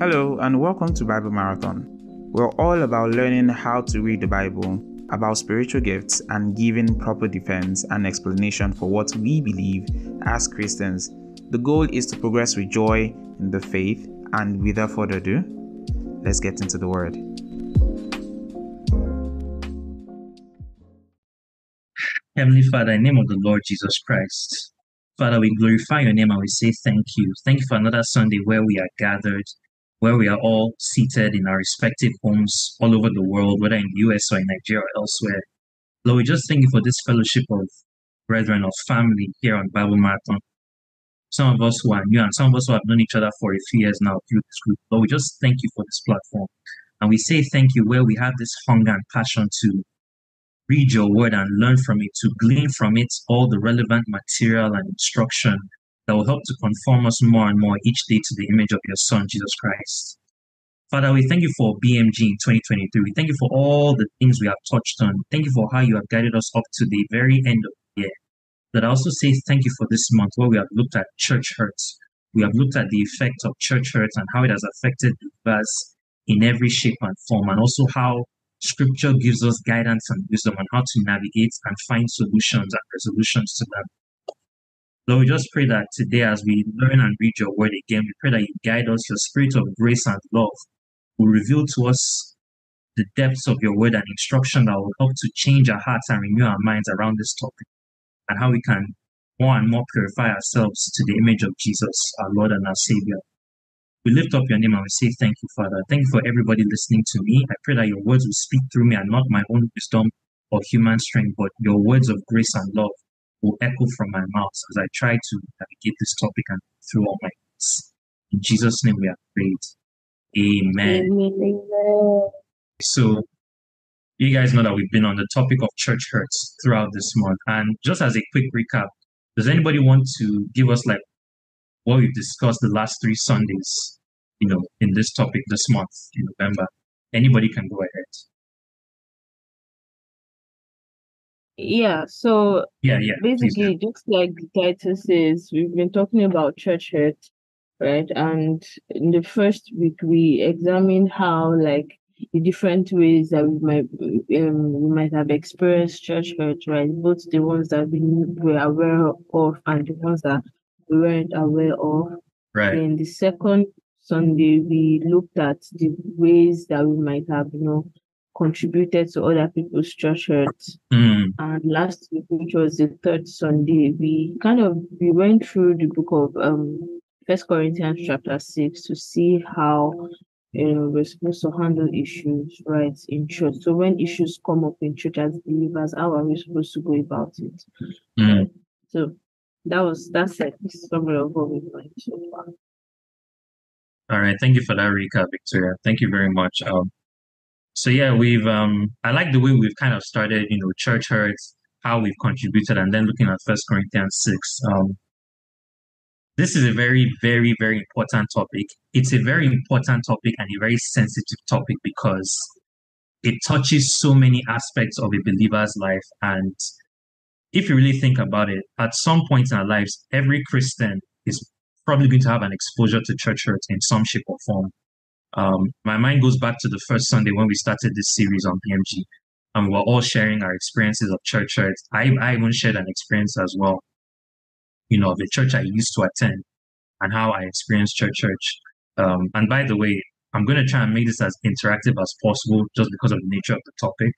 Hello, and welcome to Bible Marathon. We're all about learning how to read the Bible, about spiritual gifts, and giving proper defense and explanation for what we believe as Christians. The goal is to progress with joy in the faith, and without further ado, let's get into the Word. Heavenly Father, in the name of the Lord Jesus Christ, Father, we glorify your name and we say thank you. Thank you for another Sunday where we are gathered, where we are all seated in our respective homes all over the world, whether in the US or in Nigeria or elsewhere. Lord, we just thank you for this fellowship of brethren, of family here on Bible Marathon. Some of us who are new and some of us who have known each other for a few years now through this group. Lord, we just thank you for this platform. And we say thank you where we have this hunger and passion to read your word and learn from it, to glean from it all the relevant material and instruction that will help to conform us more and more each day to the image of your Son, Jesus Christ. Father, we thank you for BMG in 2023. We thank you for all the things we have touched on. Thank you for how you have guided us up to the very end of the year. But I also say thank you for this month where we have looked at church hurts. We have looked at the effect of church hurts and how it has affected us in every shape and form, and also how Scripture gives us guidance and wisdom on how to navigate and find solutions and resolutions to them. Lord, we just pray that today, as we learn and read your word again, we pray that you guide us, your spirit of grace and love will reveal to us the depths of your word and instruction that will help to change our hearts and renew our minds around this topic and how we can more and more purify ourselves to the image of Jesus, our Lord and our Savior. We lift up your name and we say thank you, Father. Thank you for everybody listening to me. I pray that your words will speak through me and not my own wisdom or human strength, but your words of grace and love will echo from my mouth as I try to navigate this topic and through all my needs. In Jesus' name we are prayed. Amen. Amen. So you guys know that we've been on the topic of church hurts throughout this month. And just as a quick recap, does anybody want to give us like what we've discussed the last three Sundays, you know, in this topic this month in November? Anybody can go ahead. Yeah, so Yeah, yeah. basically, just like the title says, we've been talking about church hurt, right? And in the first week, we examined how, like, the different ways that we might um, we might have experienced church hurt, right? Both the ones that we were aware of and the ones that we weren't aware of. Right. Then the second Sunday, we looked at the ways that we might have, you know, contributed to other people's church hurt. Mm, And last week, which was the third Sunday, we kind of we went through the book of um First Corinthians chapter six to see how you know we're supposed to handle issues right in church. So when issues come up in church as believers, how are we supposed to go about it? mm. So that was that's it. Summary of what we've learned so far. All right. Thank you for that recap, Victoria. Thank you very much. Um, so yeah, we've um, I like the way we've kind of started, you know, church hurts, how we've contributed, and then looking at First Corinthians six. Um, this is a very, very, very important topic. It's a very important topic and a very sensitive topic because it touches so many aspects of a believer's life. And if you really think about it, at some point in our lives, every Christian is probably going to have an exposure to church hurt in some shape or form. Um, my mind goes back to the first Sunday when we started this series on BMG, and we're all sharing our experiences of church. I, I even shared an experience as well, you know, of a church I used to attend and how I experienced church church. Um, and by the way, I'm going to try and make this as interactive as possible just because of the nature of the topic.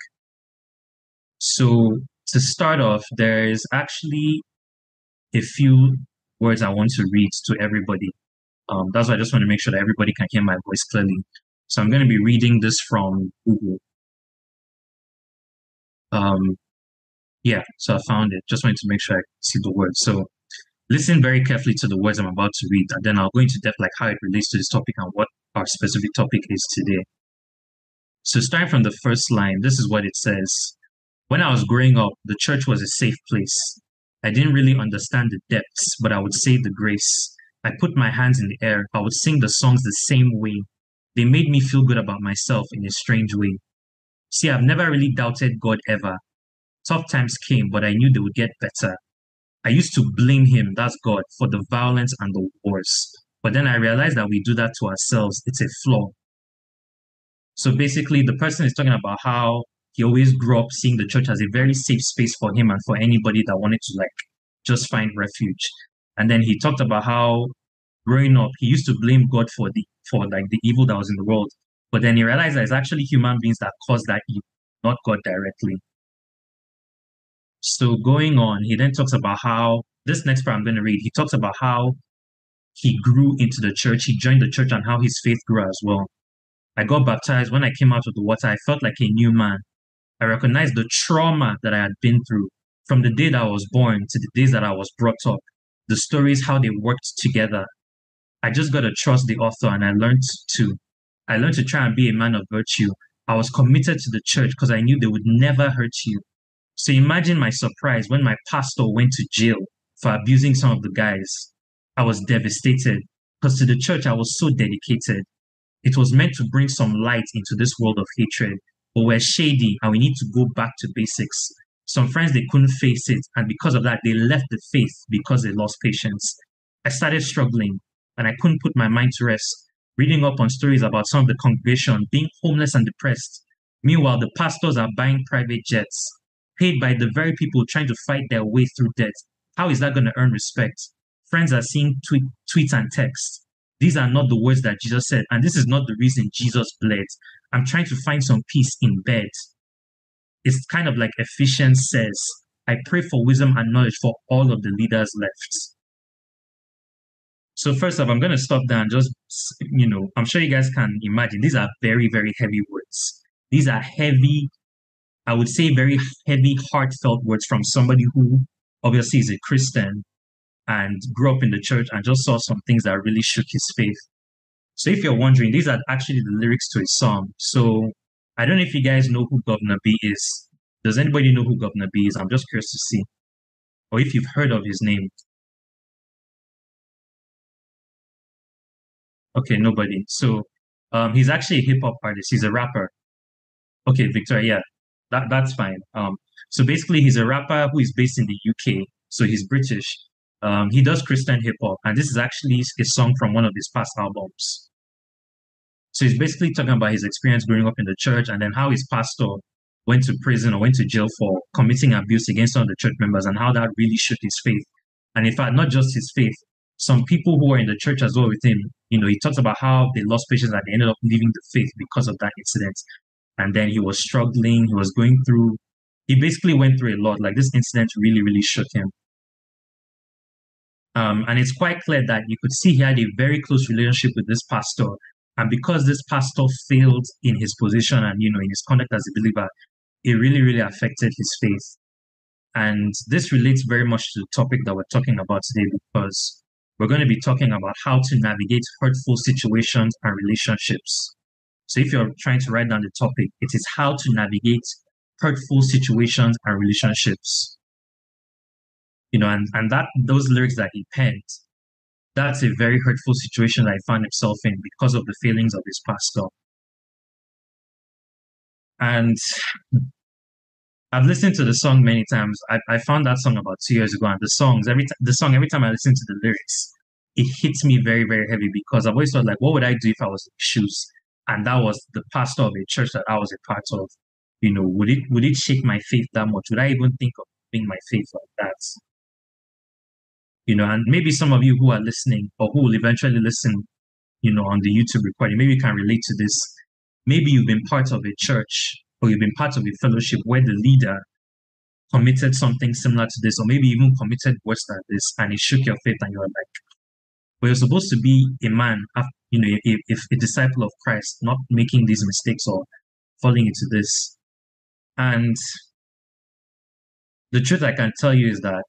So to start off, there is actually a few words I want to read to everybody. Um, that's why I just want to make sure that everybody can hear my voice clearly. So I'm going to be reading this from Google. Um, yeah, so I found it. Just wanted to make sure I see the words. So listen very carefully to the words I'm about to read, and then I'll go into depth like how it relates to this topic and what our specific topic is today. So starting from the first line, this is what it says. When I was growing up, the church was a safe place. I didn't really understand the depths, but I would say the grace. I put my hands in the air. I would sing the songs the same way. They made me feel good about myself in a strange way. See, I've never really doubted God ever. Tough times came, but I knew they would get better. I used to blame him, that's God, for the violence and the wars. But then I realized that we do that to ourselves. It's a flaw. So basically, the person is talking about how he always grew up seeing the church as a very safe space for him and for anybody that wanted to like just find refuge. And then he talked about how growing up he used to blame God for the for like the evil that was in the world. But then he realized that it's actually human beings that caused that evil, not God directly. So going on, he then talks about how this next part I'm going to read, he talks about how he grew into the church, he joined the church, and how his faith grew as well. I got baptized. When I came out of the water, I felt like a new man. I recognized the trauma that I had been through from the day that I was born to the days that I was brought up, the stories, how they worked together. I just got to trust the author and I learned to. I learned to try and be a man of virtue. I was committed to the church because I knew they would never hurt you. So imagine my surprise when my pastor went to jail for abusing some of the guys. I was devastated because to the church I was so dedicated. It was meant to bring some light into this world of hatred, but we're shady and we need to go back to basics. Some friends they couldn't face it, and because of that, they left the faith because they lost patience. I started struggling and I couldn't put my mind to rest, reading up on stories about some of the congregation being homeless and depressed. Meanwhile, the pastors are buying private jets, paid by the very people trying to fight their way through debt. How is that going to earn respect? Friends are seeing tweet, tweets and texts. These are not the words that Jesus said, and this is not the reason Jesus bled. I'm trying to find some peace in bed. It's kind of like Ephesians says, I pray for wisdom and knowledge for all of the leaders left. So first off, I'm going to stop there and just, you know, I'm sure you guys can imagine these are very, very heavy words. These are heavy, I would say very heavy, heartfelt words from somebody who obviously is a Christian and grew up in the church and just saw some things that really shook his faith. So if you're wondering, these are actually the lyrics to a song. So I don't know if you guys know who Guvna B is. Does anybody know who Guvna B is? I'm just curious to see. Or if you've heard of his name. Okay, nobody. So um, he's actually a hip hop artist. He's a rapper. Okay, Victoria, yeah, that, that's fine. Um, so basically, he's a rapper who is based in the UK. So he's British. Um, he does Christian hip hop, and this is actually a song from one of his past albums. So he's basically talking about his experience growing up in the church and then how his pastor went to prison or went to jail for committing abuse against some of the church members and how that really shook his faith. And in fact, not just his faith, some people who were in the church as well with him, you know, he talks about how they lost patience and they ended up leaving the faith because of that incident. And then he was struggling, he was going through, he basically went through a lot. Like this incident really, really shook him. Um, and it's quite clear that you could see he had a very close relationship with this pastor. And because this pastor failed in his position and, you know, in his conduct as a believer, it really, really affected his faith. And this relates very much to the topic that we're talking about today because we're going to be talking about how to navigate hurtful situations and relationships. So if you're trying to write down the topic, it is how to navigate hurtful situations and relationships you know, and, and that those lyrics that he penned, that's a very hurtful situation that he found himself in because of the failings of his pastor. And I've listened to the song many times. I, I found that song about two years ago, and the songs every t- the song every time I listen to the lyrics, it hits me very very heavy because I've always thought like, what would I do if I was in shoes? And that was the pastor of a church that I was a part of. You know, would it would it shake my faith that much? Would I even think of being my faith like that? You know, and maybe some of you who are listening or who will eventually listen, you know, on the YouTube recording, maybe you can relate to this. Maybe you've been part of a church or you've been part of a fellowship where the leader committed something similar to this, or maybe even committed worse than this, and it shook your faith, and you're like, well, you're supposed to be a man, you know, if, if a disciple of Christ, not making these mistakes or falling into this. And the truth I can tell you is that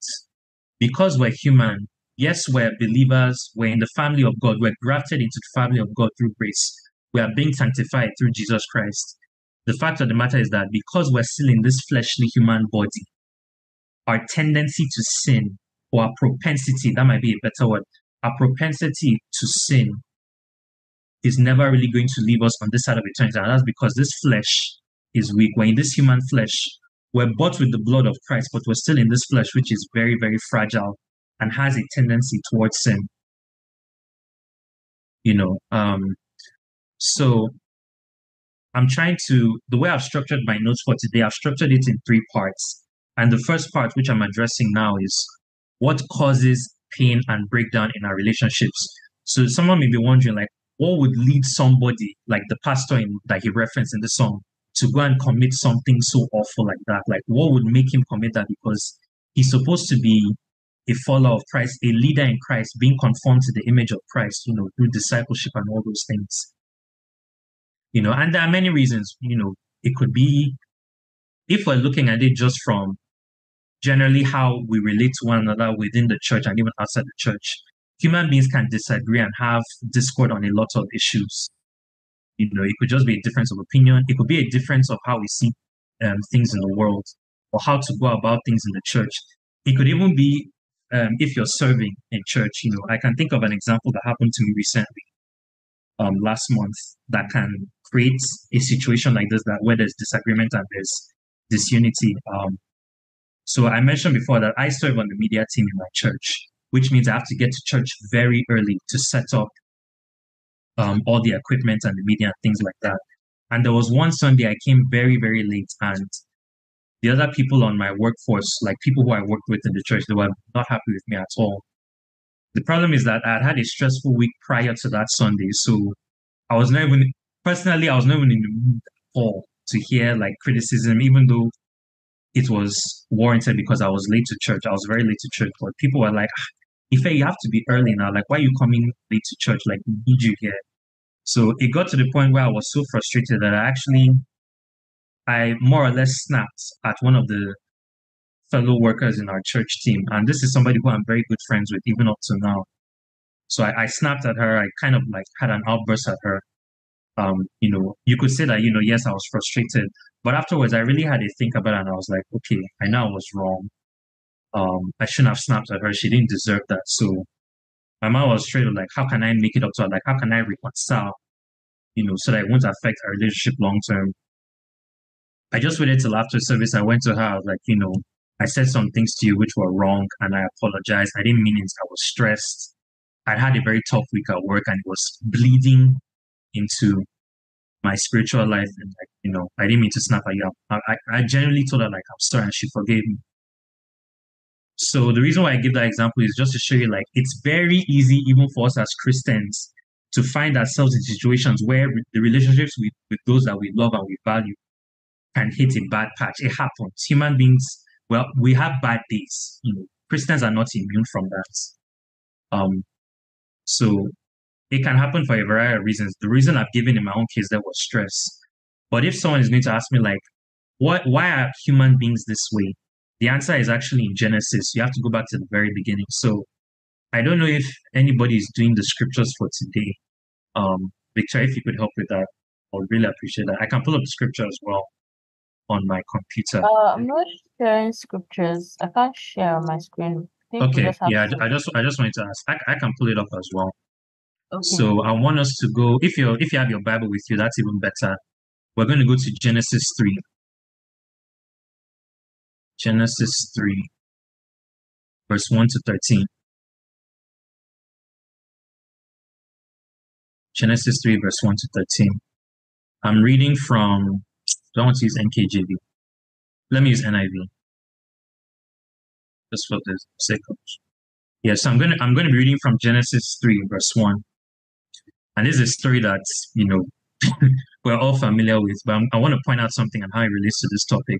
because we're human, yes, we're believers, we're in the family of God, we're grafted into the family of God through grace, we are being sanctified through Jesus Christ. The fact of the matter is that because we're still in this fleshly human body, our tendency to sin, or our propensity, that might be a better word, our propensity to sin is never really going to leave us on this side of eternity. And that's because this flesh is weak. We're in this human flesh, we're bought with the blood of Christ, but we're still in this flesh, which is very, very fragile and has a tendency towards sin. You know, um, so I'm trying to, the way I've structured my notes for today, I've structured it in three parts. And the first part, which I'm addressing now, is what causes pain and breakdown in our relationships. So someone may be wondering, like, what would lead somebody, like the pastor in, that he referenced in the song, to go and commit something so awful like that? Like, what would make him commit that? Because he's supposed to be a follower of Christ, a leader in Christ, being conformed to the image of Christ, you know, through discipleship and all those things. You know, and there are many reasons, you know, it could be if we're looking at it just from generally how we relate to one another within the church and even outside the church, human beings can disagree and have discord on a lot of issues. You know, it could just be a difference of opinion. It could be a difference of how we see um, things in the world or how to go about things in the church. It could even be um, if you're serving in church. You know, I can think of an example that happened to me recently, um, last month, that can create a situation like this, that where there's disagreement and there's disunity. Um, so I mentioned before that I serve on the media team in my church, which means I have to get to church very early to set up um, all the equipment and the media and things like that. And there was one Sunday I came very, very late, and the other people on my workforce, like people who I worked with in the church, they were not happy with me at all. The problem is that I had had a stressful week prior to that Sunday, so I was not even personally, I was not even in the mood at all to hear like criticism, even though it was warranted because I was late to church. I was very late to church, but people were like, ah, Ife, you have to be early now. Like, why are you coming late to church? Like, we need you here. So it got to the point where I was so frustrated that I actually, I more or less snapped at one of the fellow workers in our church team. And this is somebody who I'm very good friends with, even up to now. So I, I snapped at her. I kind of like had an outburst at her. Um, you know, you could say that, you know, yes, I was frustrated, but afterwards, I really had to think about it and I was like, okay, I know I was wrong. Um, I shouldn't have snapped at her. She didn't deserve that. So my mom was straight up like, how can I make it up to her? Like, how can I reconcile, you know, so that it won't affect our relationship long term? I just waited till after service. I went to her. I was like, you know, I said some things to you which were wrong and I apologize. I didn't mean it. I was stressed. I had a very tough week at work and it was bleeding into my spiritual life and like you know i didn't mean to snap at you I, I, I genuinely told her like i'm sorry and she forgave me so the reason why i give that example is just to show you like it's very easy even for us as christians to find ourselves in situations where the relationships with, with those that we love and we value can hit a bad patch it happens human beings well we have bad days you know christians are not immune from that um so it can happen for a variety of reasons. The reason I've given in my own case that was stress. But if someone is going to ask me like, what why are human beings this way? The answer is actually in Genesis. You have to go back to the very beginning. So I don't know if anybody is doing the scriptures for today. Um, Victor, if you could help with that, I would really appreciate that. I can pull up the scripture as well on my computer. Uh, I'm not sharing scriptures. I can't share on my screen. Okay, yeah, I just I just wanted to ask. I, I can pull it up as well. Okay. So I want us to go, if you if you have your Bible with you, that's even better. We're going to go to Genesis 3. Genesis 3, verse 1 to 13. Genesis 3, verse 1 to 13. I'm reading from, don't want to use NKJV. Let me use NIV. Just for the sake of yeah, so I'm gonna I'm gonna be reading from Genesis 3, verse 1 and this is a story that, you know, we're all familiar with, but I want to point out something and how it relates to this topic.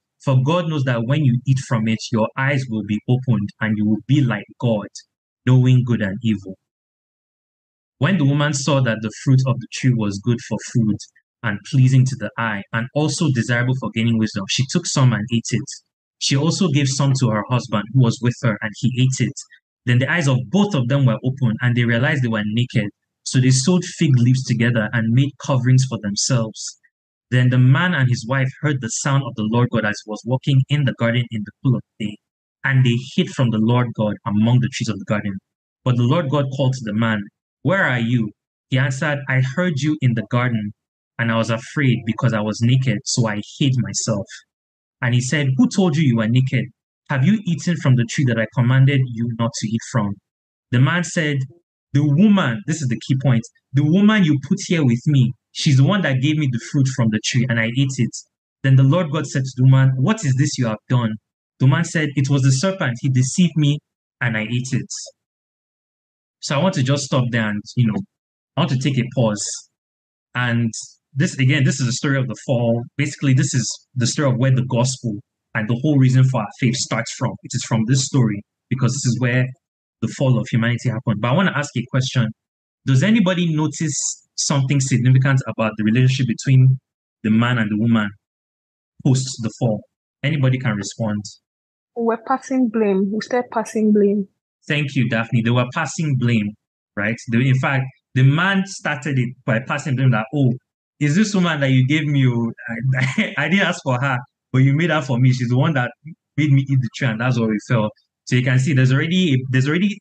for God knows that when you eat from it, your eyes will be opened and you will be like God, knowing good and evil. When the woman saw that the fruit of the tree was good for food and pleasing to the eye, and also desirable for gaining wisdom, she took some and ate it. She also gave some to her husband who was with her, and he ate it. Then the eyes of both of them were opened, and they realized they were naked. So they sewed fig leaves together and made coverings for themselves. Then the man and his wife heard the sound of the Lord God as he was walking in the garden in the cool of the day, and they hid from the Lord God among the trees of the garden. But the Lord God called to the man, Where are you? He answered, I heard you in the garden, and I was afraid because I was naked, so I hid myself. And he said, Who told you you were naked? Have you eaten from the tree that I commanded you not to eat from? The man said, The woman, this is the key point, the woman you put here with me, she's the one that gave me the fruit from the tree, and I ate it. Then the Lord God said to the man, What is this you have done? The man said, It was the serpent. He deceived me, and I ate it. So I want to just stop there and, you know, I want to take a pause. And this, again, this is the story of the fall. Basically, this is the story of where the gospel and the whole reason for our faith starts from. It is from this story because this is where the fall of humanity happened. But I want to ask a question. Does anybody notice something significant about the relationship between the man and the woman post the fall? Anybody can respond. We're passing blame. We start passing blame. Thank you, Daphne. They were passing blame, right? They, in fact, the man started it by passing blame that, oh, is this woman that you gave me? Oh, I, I didn't ask for her, but you made her for me. She's the one that made me eat the tree, and that's what we felt. So you can see there's already there's already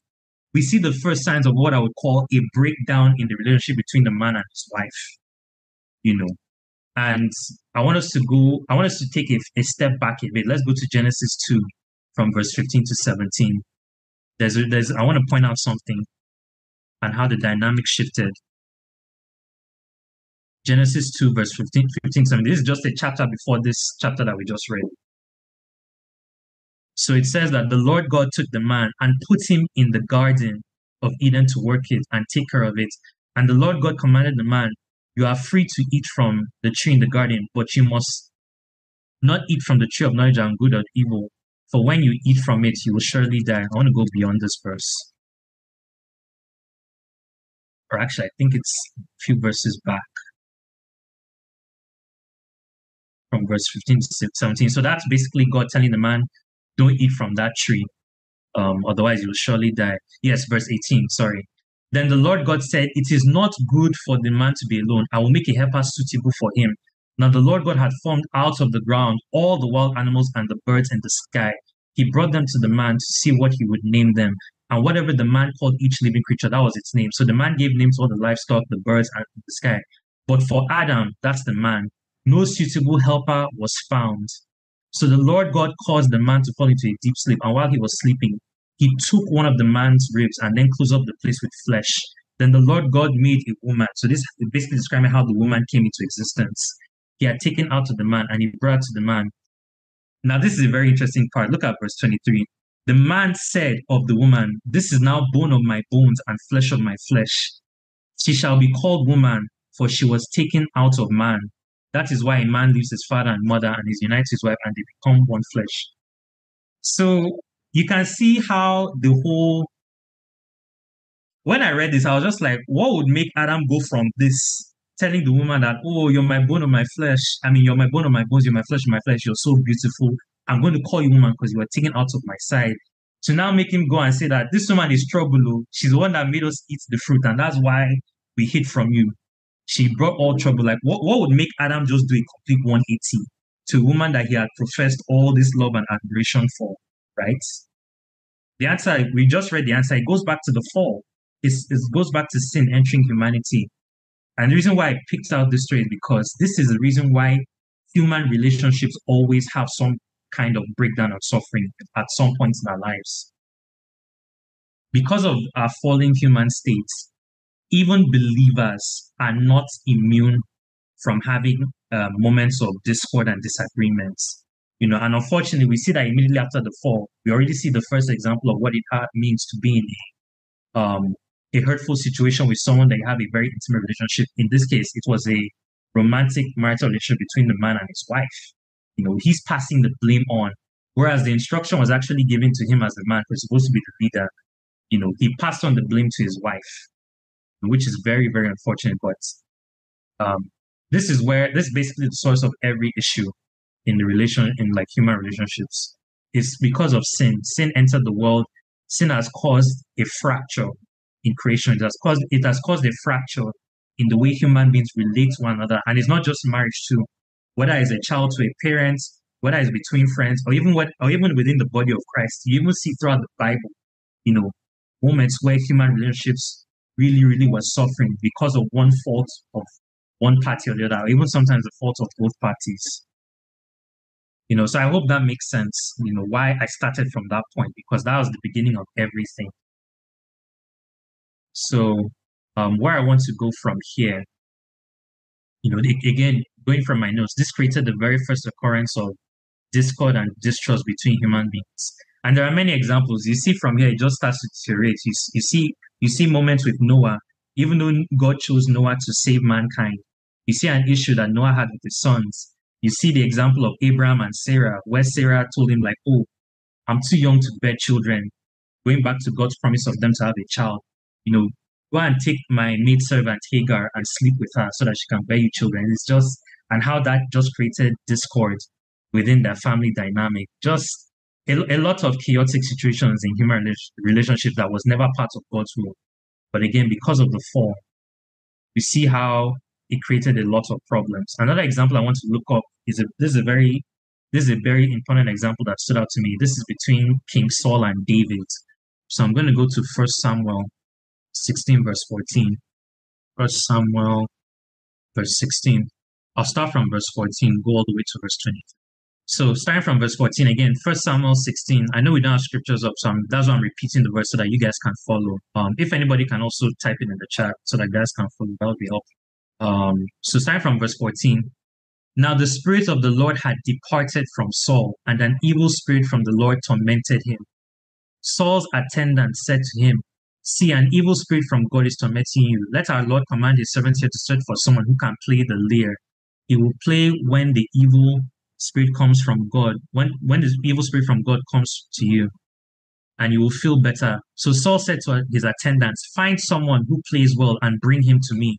we see the first signs of what I would call a breakdown in the relationship between the man and his wife. You know, and I want us to go. I want us to take a, a step back a bit. Let's go to Genesis two, from verse fifteen to seventeen. There's a, there's I want to point out something, and how the dynamic shifted. Genesis 2, verse 15, 15 17. This is just a chapter before this chapter that we just read. So it says that the Lord God took the man and put him in the garden of Eden to work it and take care of it. And the Lord God commanded the man, You are free to eat from the tree in the garden, but you must not eat from the tree of knowledge and good or evil. For when you eat from it, you will surely die. I want to go beyond this verse. Or actually, I think it's a few verses back. From verse 15 to 17. So that's basically God telling the man, don't eat from that tree, um, otherwise you'll surely die. Yes, verse 18, sorry. Then the Lord God said, It is not good for the man to be alone. I will make a helper suitable for him. Now the Lord God had formed out of the ground all the wild animals and the birds in the sky. He brought them to the man to see what he would name them. And whatever the man called each living creature, that was its name. So the man gave names to all the livestock, the birds, and the sky. But for Adam, that's the man, no suitable helper was found. So the Lord God caused the man to fall into a deep sleep. And while he was sleeping, he took one of the man's ribs and then closed up the place with flesh. Then the Lord God made a woman. So this is basically describing how the woman came into existence. He had taken out of the man and he brought to the man. Now, this is a very interesting part. Look at verse 23. The man said of the woman, This is now bone of my bones and flesh of my flesh. She shall be called woman, for she was taken out of man. That is why a man leaves his father and mother and is united to his wife and they become one flesh. So you can see how the whole when I read this, I was just like, what would make Adam go from this telling the woman that, oh, you're my bone of my flesh. I mean, you're my bone of my bones, you're my flesh of my flesh, you're so beautiful. I'm going to call you woman because you were taken out of my side. To now make him go and say that this woman is trouble. Oh. She's the one that made us eat the fruit, and that's why we hid from you she brought all trouble. Like, what, what would make Adam just do a complete 180 to a woman that he had professed all this love and admiration for, right? The answer, we just read the answer, it goes back to the fall. It's, it goes back to sin entering humanity. And the reason why I picked out this story is because this is the reason why human relationships always have some kind of breakdown or suffering at some point in our lives. Because of our fallen human states, even believers are not immune from having uh, moments of discord and disagreements. You know, and unfortunately, we see that immediately after the fall, we already see the first example of what it means to be in a, um, a hurtful situation with someone that you have a very intimate relationship. In this case, it was a romantic marital relationship between the man and his wife. You know, he's passing the blame on, whereas the instruction was actually given to him as the man who's supposed to be the leader. You know, he passed on the blame to his wife which is very, very unfortunate. But um, this is where this is basically the source of every issue in the relation in like human relationships. Is because of sin. Sin entered the world. Sin has caused a fracture in creation. It has caused it has caused a fracture in the way human beings relate to one another. And it's not just marriage too. whether it's a child to a parent, whether it's between friends, or even what, or even within the body of Christ. You even see throughout the Bible, you know, moments where human relationships really, really were suffering because of one fault of one party or the other, even sometimes the fault of both parties. You know, so I hope that makes sense, you know, why I started from that point, because that was the beginning of everything. So, um, where I want to go from here, you know, again, going from my notes, this created the very first occurrence of discord and distrust between human beings. And there are many examples. You see from here, it just starts to deteriorate. You, you see, you see moments with Noah, even though God chose Noah to save mankind. You see an issue that Noah had with his sons. You see the example of Abraham and Sarah, where Sarah told him, like, oh, I'm too young to bear children, going back to God's promise of them to have a child. You know, go and take my maidservant Hagar and sleep with her so that she can bear you children. It's just, and how that just created discord within their family dynamic. Just a, a lot of chaotic situations in human relationships that was never part of God's will. But again, because of the fall, we see how it created a lot of problems. Another example I want to look up is a, this is a very this is a very important example that stood out to me. This is between King Saul and David. So I'm going to go to First Samuel 16, verse 14. First Samuel, verse 16. I'll start from verse 14, go all the way to verse 20. So starting from verse 14 again, First Samuel 16. I know we don't have scriptures up, so I'm, that's why I'm repeating the verse so that you guys can follow. Um, if anybody can also type it in the chat so that guys can follow, that would be helpful. Um, so starting from verse 14. Now the spirit of the Lord had departed from Saul, and an evil spirit from the Lord tormented him. Saul's attendant said to him, See, an evil spirit from God is tormenting you. Let our Lord command his servants here to search for someone who can play the lyre. He will play when the evil spirit comes from God, when, when the evil spirit from God comes to you, and you will feel better. So Saul said to his attendants, Find someone who plays well and bring him to me.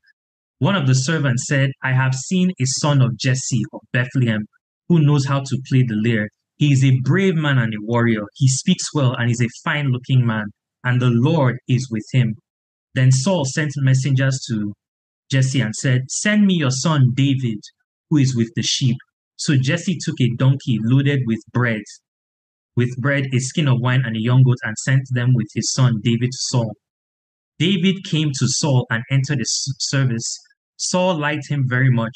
One of the servants said, I have seen a son of Jesse of Bethlehem who knows how to play the lyre. He is a brave man and a warrior. He speaks well and is a fine looking man, and the Lord is with him. Then Saul sent messengers to Jesse and said, Send me your son David, who is with the sheep. So Jesse took a donkey loaded with bread, with bread, a skin of wine, and a young goat, and sent them with his son David to Saul. David came to Saul and entered his service. Saul liked him very much.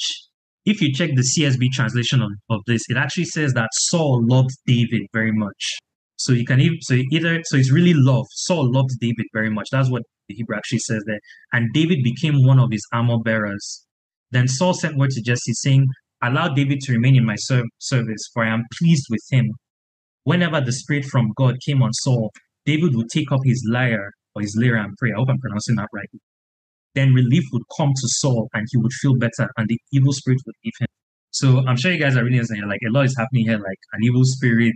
If you check the CSB translation of, of this, it actually says that Saul loved David very much. So you can even so either so it's really love. Saul loved David very much. That's what the Hebrew actually says there. And David became one of his armor bearers. Then Saul sent word to Jesse saying, Allow David to remain in my ser- service, for I am pleased with him. Whenever the Spirit from God came on Saul, David would take up his lyre or his lyre and pray. I hope I'm pronouncing that right. Then relief would come to Saul and he would feel better and the evil spirit would leave him. So I'm sure you guys are really saying like a lot is happening here, like an evil spirit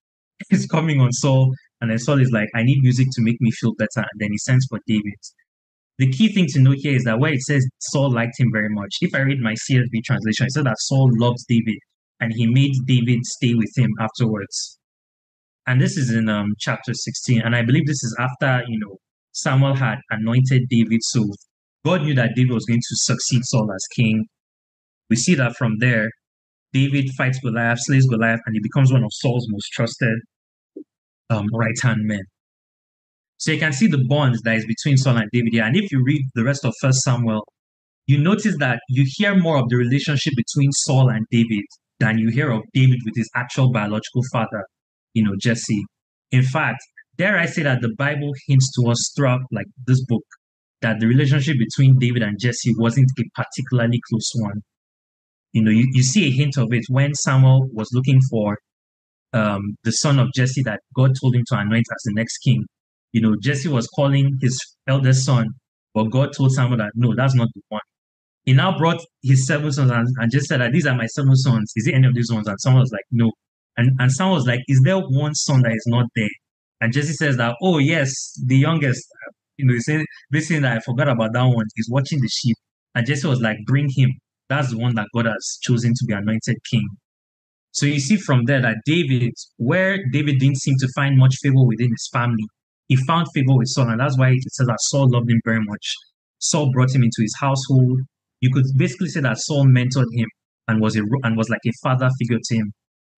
is coming on Saul. And then Saul is like, I need music to make me feel better. And then he sends for David the key thing to note here is that where it says Saul liked him very much, if I read my CSB translation, it says that Saul loved David and he made David stay with him afterwards. And this is in um, chapter 16. And I believe this is after, you know, Samuel had anointed David. So God knew that David was going to succeed Saul as king. We see that from there, David fights Goliath, slays Goliath, and he becomes one of Saul's most trusted um, right hand men. So you can see the bond that is between Saul and David here. And if you read the rest of First Samuel, you notice that you hear more of the relationship between Saul and David than you hear of David with his actual biological father, you know, Jesse. In fact, dare I say that the Bible hints to us throughout like this book that the relationship between David and Jesse wasn't a particularly close one. You know, you, you see a hint of it when Samuel was looking for um, the son of Jesse that God told him to anoint as the next king you know, Jesse was calling his eldest son, but God told Samuel that no, that's not the one. He now brought his seven sons and, and just said that these are my seven sons. Is it any of these ones? And someone was like, no. And and someone was like, is there one son that is not there? And Jesse says that, oh yes, the youngest, you know, he's saying this that I forgot about that one. He's watching the sheep. And Jesse was like, bring him. That's the one that God has chosen to be anointed king. So you see from there that David, where David didn't seem to find much favor within his family, he found favor with Saul, and that's why it says that Saul loved him very much. Saul brought him into his household. You could basically say that Saul mentored him and was a and was like a father figure to him.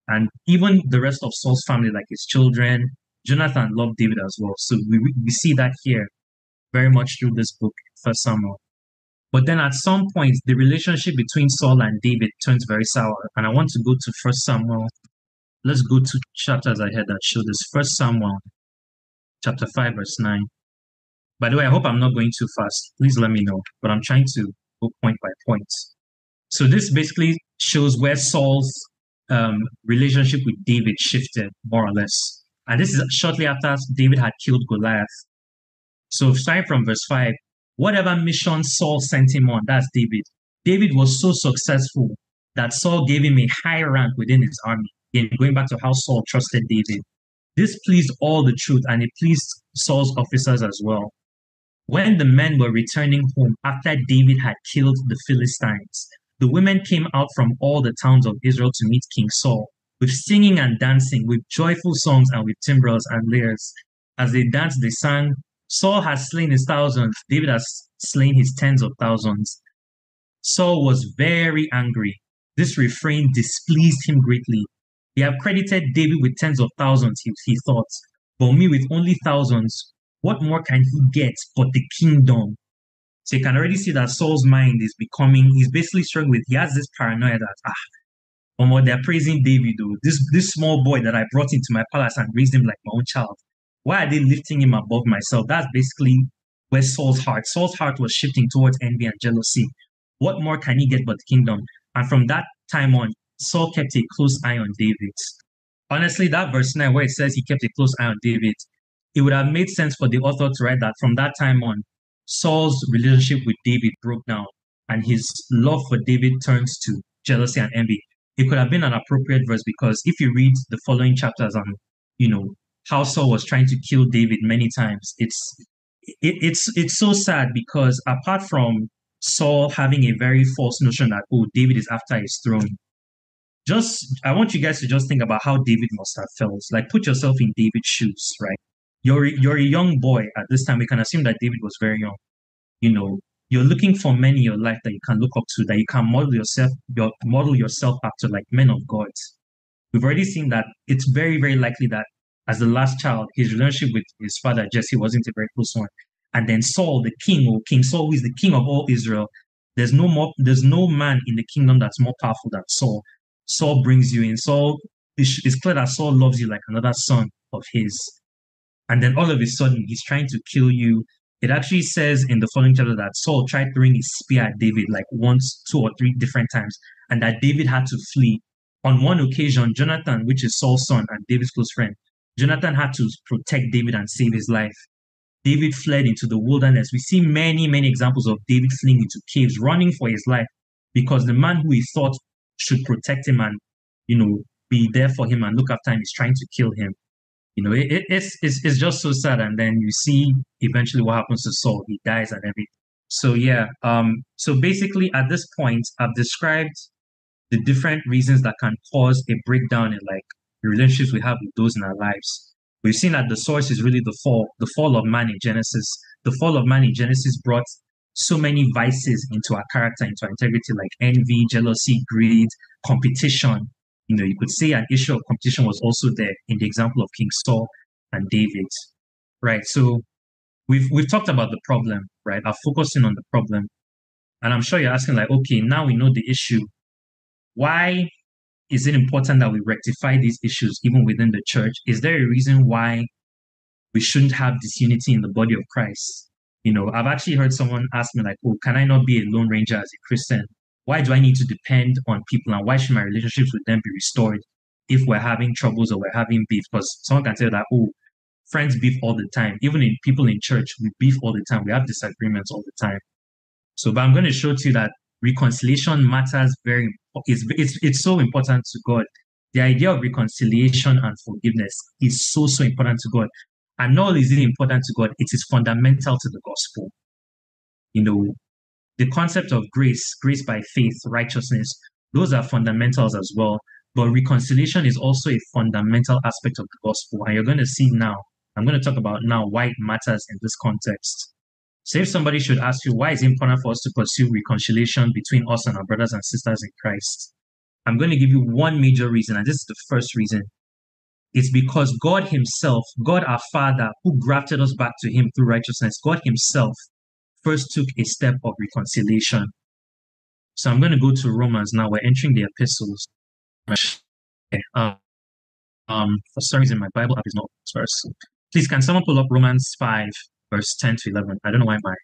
And even the rest of Saul's family, like his children, Jonathan loved David as well. So we, we see that here very much through this book, First Samuel. But then at some point, the relationship between Saul and David turns very sour. And I want to go to First Samuel. Let's go to chapters ahead that show this. First Samuel, chapter 5, verse 9. By the way, I hope I'm not going too fast. Please let me know. But I'm trying to go point by point. So this basically shows where Saul's um, relationship with David shifted, more or less. And this is shortly after David had killed Goliath. So starting from verse 5, whatever mission Saul sent him on, that's David. David was so successful that Saul gave him a high rank within his army. Again, going back to how Saul trusted David. This pleased all the truth and it pleased Saul's officers as well. When the men were returning home after David had killed the Philistines, the women came out from all the towns of Israel to meet King Saul, with singing and dancing, with joyful songs and with timbrels and lyres. As they danced, they sang, Saul has slain his thousands, David has slain his tens of thousands. Saul was very angry. This refrain displeased him greatly. They have credited David with tens of thousands, he, he thought, but me with only thousands. What more can he get but the kingdom? So you can already see that Saul's mind is becoming, he's basically struggling with, he has this paranoia that, ah, um, they're praising David, though. This, this small boy that I brought into my palace and raised him like my own child. Why are they lifting him above myself? That's basically where Saul's heart, Saul's heart was shifting towards envy and jealousy. What more can he get but the kingdom? And from that time on, Saul kept a close eye on David. Honestly, that verse 9 where it says he kept a close eye on David, it would have made sense for the author to write that from that time on, Saul's relationship with David broke down and his love for David turns to jealousy and envy. It could have been an appropriate verse because if you read the following chapters on, you know, how Saul was trying to kill David many times. It's it, it's it's so sad because apart from Saul having a very false notion that oh David is after his throne, just I want you guys to just think about how David must have felt. Like put yourself in David's shoes, right? You're you're a young boy at this time. We can assume that David was very young. You know, you're looking for men in your life that you can look up to, that you can model yourself, your model yourself after, like men of God. We've already seen that it's very, very likely that as the last child, his relationship with his father Jesse wasn't a very close one. And then Saul, the king, or King Saul, is the king of all Israel, there's no more, there's no man in the kingdom that's more powerful than Saul. Saul brings you in. Saul, it's clear that Saul loves you like another son of his. And then all of a sudden, he's trying to kill you. It actually says in the following chapter that Saul tried throwing his spear at David like once, two or three different times, and that David had to flee. On one occasion, Jonathan, which is Saul's son and David's close friend, Jonathan had to protect David and save his life. David fled into the wilderness. We see many, many examples of David fleeing into caves, running for his life, because the man who he thought should protect him and, you know, be there for him and look after him is trying to kill him. You know, it, it's, it's, it's just so sad. And then you see eventually what happens to Saul. He dies and everything. So yeah, um, so basically at this point, I've described the different reasons that can cause a breakdown in like the relationships we have with those in our lives. We've seen that the source is really the fall, the fall of man in Genesis. The fall of man in Genesis brought so many vices into our character, into our integrity, like envy, jealousy, greed, competition. You know, you could say an issue of competition was also there in the example of King Saul and David. Right. So we've we've talked about the problem, right? I'm focusing on the problem. And I'm sure you're asking, like, okay, now we know the issue. Why is it important that we rectify these issues even within the church? Is there a reason why we shouldn't have disunity in the body of Christ? You know, I've actually heard someone ask me, like, oh, can I not be a lone ranger as a Christian? Why do I need to depend on people and why should my relationships with them be restored if we're having troubles or we're having beef? Because someone can say that, oh, friends beef all the time. Even in people in church, we beef all the time. We have disagreements all the time. So, but I'm going to show to you that reconciliation matters very it's, it's it's so important to God. The idea of reconciliation and forgiveness is so so important to God. And only is it important to God, it is fundamental to the gospel. You know, the concept of grace, grace by faith, righteousness, those are fundamentals as well. But reconciliation is also a fundamental aspect of the gospel. And you're going to see now, I'm going to talk about now why it matters in this context. So if somebody should ask you, why is it important for us to pursue reconciliation between us and our brothers and sisters in Christ? I'm going to give you one major reason, and this is the first reason. It's because God Himself, God our Father, who grafted us back to Him through righteousness, God Himself first took a step of reconciliation. So I'm going to go to Romans now. We're entering the epistles. Um, um, for some reason, my Bible app is not first. Please, can someone pull up Romans 5, verse 10 to 11? I don't know why my.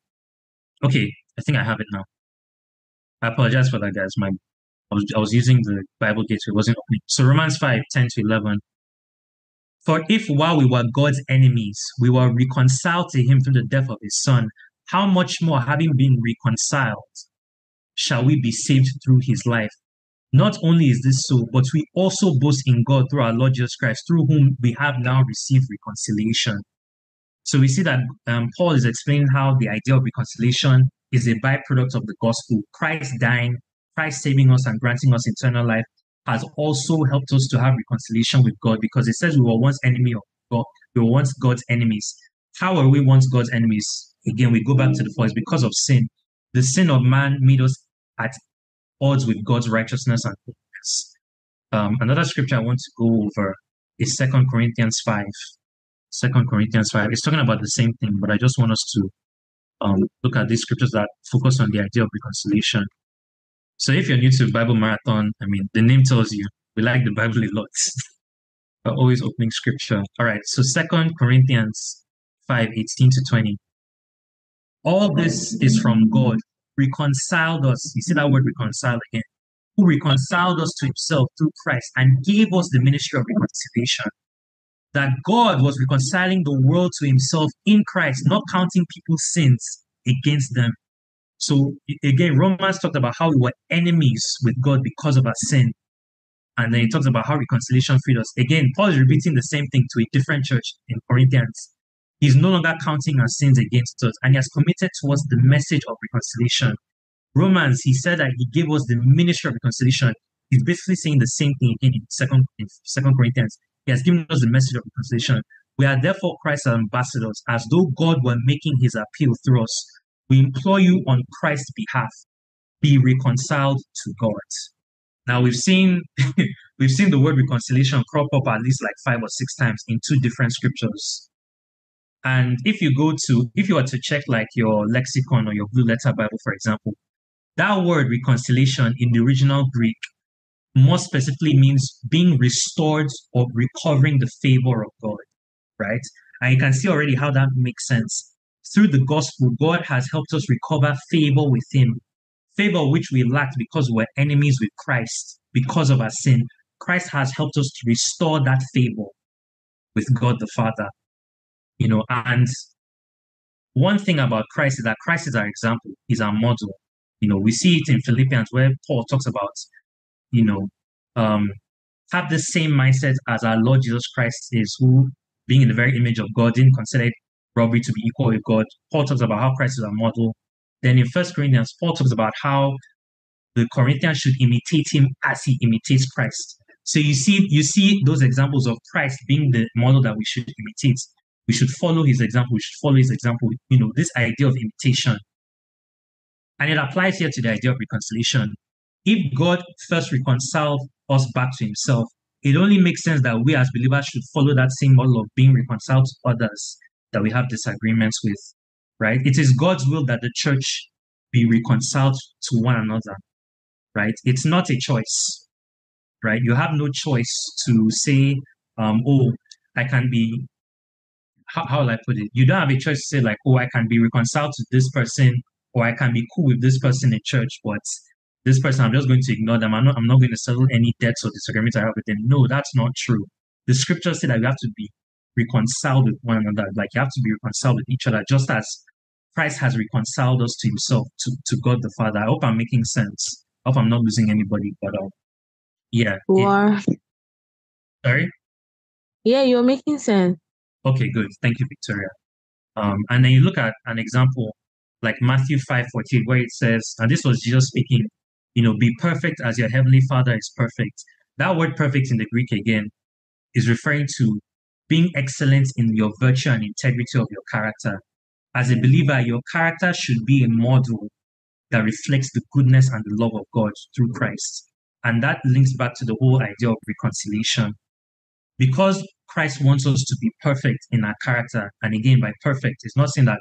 Okay, I think I have it now. I apologize for that, guys. My I was, I was using the Bible gateway, it wasn't opening. So Romans 5, 10 to 11. For if while we were God's enemies, we were reconciled to him through the death of his son, how much more, having been reconciled, shall we be saved through his life? Not only is this so, but we also boast in God through our Lord Jesus Christ, through whom we have now received reconciliation. So we see that um, Paul is explaining how the idea of reconciliation is a byproduct of the gospel. Christ dying, Christ saving us and granting us eternal life has also helped us to have reconciliation with God because it says we were once enemy of God, we were once God's enemies. How are we once God's enemies? Again, we go back to the first because of sin. The sin of man made us at odds with God's righteousness and holiness. Um, another scripture I want to go over is Second Corinthians 5. Second Corinthians 5. It's talking about the same thing, but I just want us to um, look at these scriptures that focus on the idea of reconciliation. So if you're new to Bible Marathon, I mean, the name tells you we like the Bible a lot. We're always opening scripture. All right, so Second Corinthians 5, 18 to 20. All this is from God reconciled us. You see that word reconcile again. Who reconciled us to himself through Christ and gave us the ministry of reconciliation. That God was reconciling the world to himself in Christ, not counting people's sins against them. So again, Romans talked about how we were enemies with God because of our sin. And then he talks about how reconciliation freed us. Again, Paul is repeating the same thing to a different church in Corinthians. He's no longer counting our sins against us, and he has committed to us the message of reconciliation. Romans, he said that he gave us the ministry of reconciliation. He's basically saying the same thing again in Second in Second Corinthians. He has given us the message of reconciliation. We are therefore Christ's ambassadors, as though God were making his appeal through us. We implore you on Christ's behalf, be reconciled to God. Now we've seen we've seen the word reconciliation crop up at least like five or six times in two different scriptures. And if you go to, if you were to check like your lexicon or your blue letter Bible, for example, that word reconciliation in the original Greek more specifically means being restored or recovering the favor of God, right? And you can see already how that makes sense. Through the gospel, God has helped us recover favor with Him, favor which we lacked because we're enemies with Christ because of our sin. Christ has helped us to restore that favor with God the Father you know, and one thing about Christ is that Christ is our example, he's our model. You know, we see it in Philippians where Paul talks about, you know, um, have the same mindset as our Lord Jesus Christ is, who, being in the very image of God, didn't consider robbery to be equal with God. Paul talks about how Christ is our model. Then in First Corinthians, Paul talks about how the Corinthians should imitate him as he imitates Christ. So you see, you see those examples of Christ being the model that we should imitate. We should follow his example. We should follow his example. You know, this idea of imitation. And it applies here to the idea of reconciliation. If God first reconciled us back to himself, it only makes sense that we as believers should follow that same model of being reconciled to others that we have disagreements with, right? It is God's will that the church be reconciled to one another, right? It's not a choice, right? You have no choice to say, um, oh, I can be how, how will I put it? You don't have a choice to say like, oh, I can be reconciled to this person or I can be cool with this person in church, but this person, I'm just going to ignore them. I'm not, I'm not going to settle any debts or disagreements I have with them. No, that's not true. The scriptures say that we have to be reconciled with one another. Like you have to be reconciled with each other, just as Christ has reconciled us to himself, to, to God the Father. I hope I'm making sense. I hope I'm not losing anybody, but uh, yeah. Wow. sorry? Yeah, you're making sense. Okay, good. Thank you, Victoria. Um, and then you look at an example like Matthew 5 14, where it says, and this was Jesus speaking, you know, be perfect as your heavenly Father is perfect. That word perfect in the Greek again is referring to being excellent in your virtue and integrity of your character. As a believer, your character should be a model that reflects the goodness and the love of God through Christ. And that links back to the whole idea of reconciliation. Because Christ wants us to be perfect in our character, and again, by perfect, it's not saying that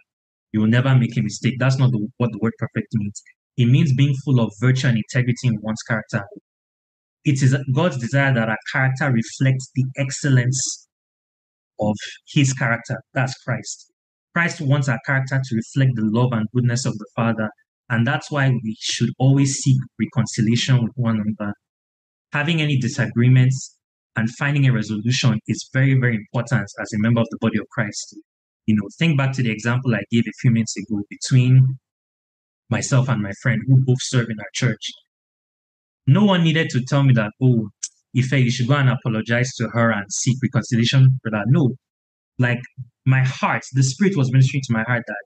you will never make a mistake. That's not the, what the word perfect means. It means being full of virtue and integrity in one's character. It is God's desire that our character reflects the excellence of his character. That's Christ. Christ wants our character to reflect the love and goodness of the Father. And that's why we should always seek reconciliation with one another. Having any disagreements and finding a resolution is very, very important as a member of the body of Christ. You know, think back to the example I gave a few minutes ago between myself and my friend who both serve in our church. No one needed to tell me that, oh, Ife, you should go and apologize to her and seek reconciliation for that. No, like my heart, the Spirit was ministering to my heart that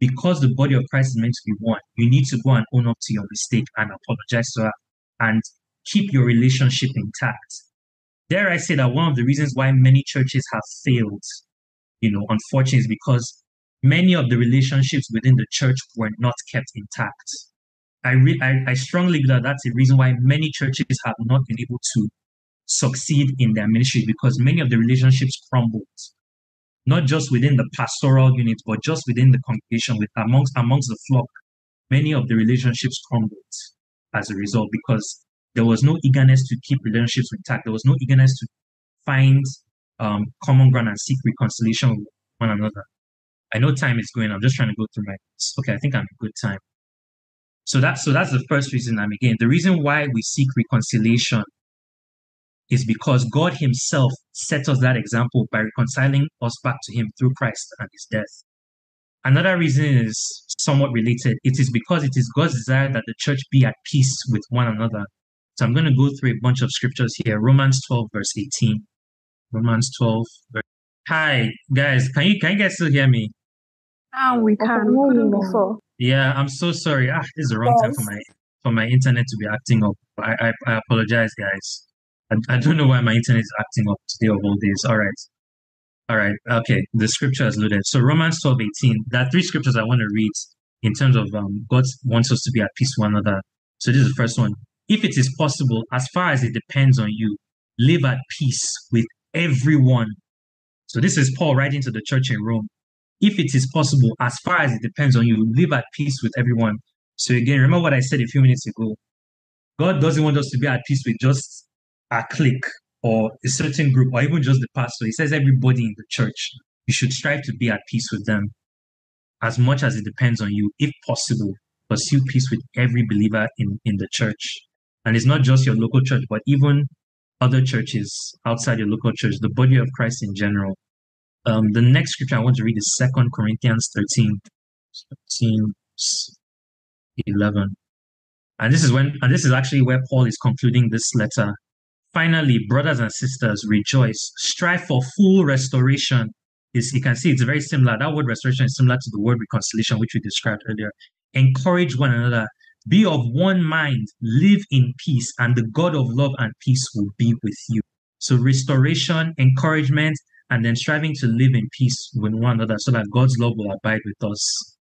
because the body of Christ is meant to be one, you need to go and own up to your mistake and apologize to her and keep your relationship intact. Dare I say that one of the reasons why many churches have failed, you know, unfortunately, is because many of the relationships within the church were not kept intact. I, re- I, I strongly believe that that's a reason why many churches have not been able to succeed in their ministry because many of the relationships crumbled not just within the pastoral unit, but just within the congregation, with amongst amongst the flock, many of the relationships crumbled as a result because there was no eagerness to keep relationships intact. There was no eagerness to find um, common ground and seek reconciliation with one another. I know time is going. I'm just trying to go through my. Okay, I think I'm a good time. So that's so that's the first reason. I'm again the reason why we seek reconciliation is because God Himself set us that example by reconciling us back to Him through Christ and His death. Another reason is somewhat related. It is because it is God's desire that the church be at peace with one another. So I'm going to go through a bunch of scriptures here. Romans 12, verse 18. Romans 12. Verse... Hi, guys. Can you can you guys still hear me? Ah, we can. We couldn't before. Yeah, I'm so sorry. Ah, this is the wrong time for my for my internet to be acting up. I, I, I apologize, guys. I, I don't know why my internet is acting up today of all days. All right. All right. Okay. The scripture is loaded. So Romans 12, 18. There are three scriptures I want to read in terms of um, God wants us to be at peace with one another. So this is the first one. If it is possible, as far as it depends on you, live at peace with everyone. So this is Paul writing to the church in Rome. If it is possible, as far as it depends on you, live at peace with everyone. So again, remember what I said a few minutes ago. God doesn't want us to be at peace with just a clique or a certain group or even just the pastor. He says everybody in the church, you should strive to be at peace with them as much as it depends on you. If possible, pursue peace with every believer in, in the church. And it's not just your local church, but even other churches outside your local church, the body of Christ in general. Um, the next scripture I want to read is Second Corinthians 13, 13, 11. And this is when, and this is actually where Paul is concluding this letter Finally, brothers and sisters, rejoice. Strive for full restoration. Is you can see it's very similar. That word restoration is similar to the word reconciliation, which we described earlier. Encourage one another. Be of one mind. Live in peace, and the God of love and peace will be with you. So restoration, encouragement, and then striving to live in peace with one another so that God's love will abide with us.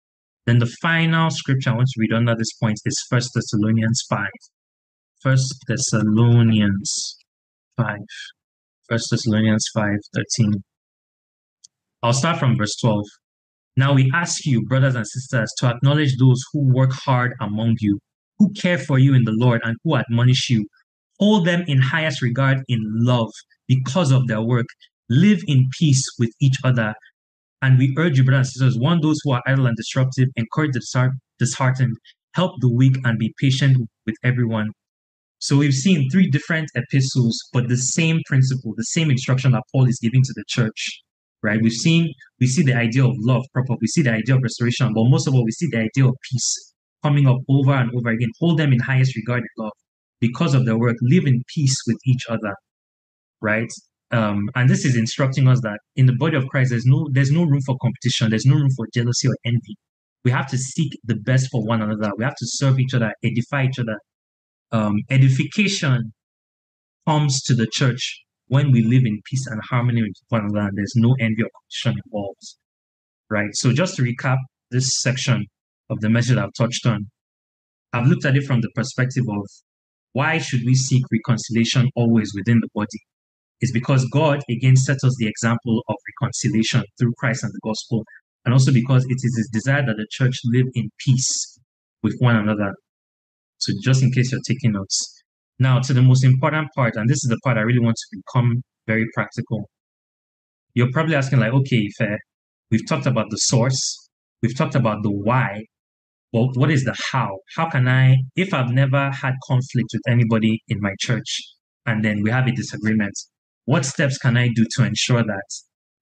Then the final scripture I want to read under this point is First Thessalonians 5. First Thessalonians 5. First Thessalonians 5 13. I'll start from verse 12. Now we ask you, brothers and sisters, to acknowledge those who work hard among you, who care for you in the Lord, and who admonish you. Hold them in highest regard in love because of their work. Live in peace with each other. And we urge you, brothers and sisters, warn those who are idle and disruptive, encourage the disheartened, help the weak, and be patient with everyone. So we've seen three different epistles, but the same principle, the same instruction that Paul is giving to the church, right? We've seen, we see the idea of love proper, we see the idea of restoration, but most of all, we see the idea of peace coming up over and over again. Hold them in highest regard in love because of their work. Live in peace with each other, right? Um, and this is instructing us that in the body of Christ, there's no there's no room for competition, there's no room for jealousy or envy. We have to seek the best for one another. We have to serve each other, edify each other, um, edification comes to the church when we live in peace and harmony with one another there's no envy or competition involved. Right. So just to recap this section of the message I've touched on, I've looked at it from the perspective of why should we seek reconciliation always within the body? It's because God again sets us the example of reconciliation through Christ and the gospel, and also because it is his desire that the church live in peace with one another. So just in case you're taking notes. Now to the most important part, and this is the part I really want to become very practical. You're probably asking, like, okay, fair. We've talked about the source, we've talked about the why, but what is the how? How can I, if I've never had conflict with anybody in my church and then we have a disagreement, what steps can I do to ensure that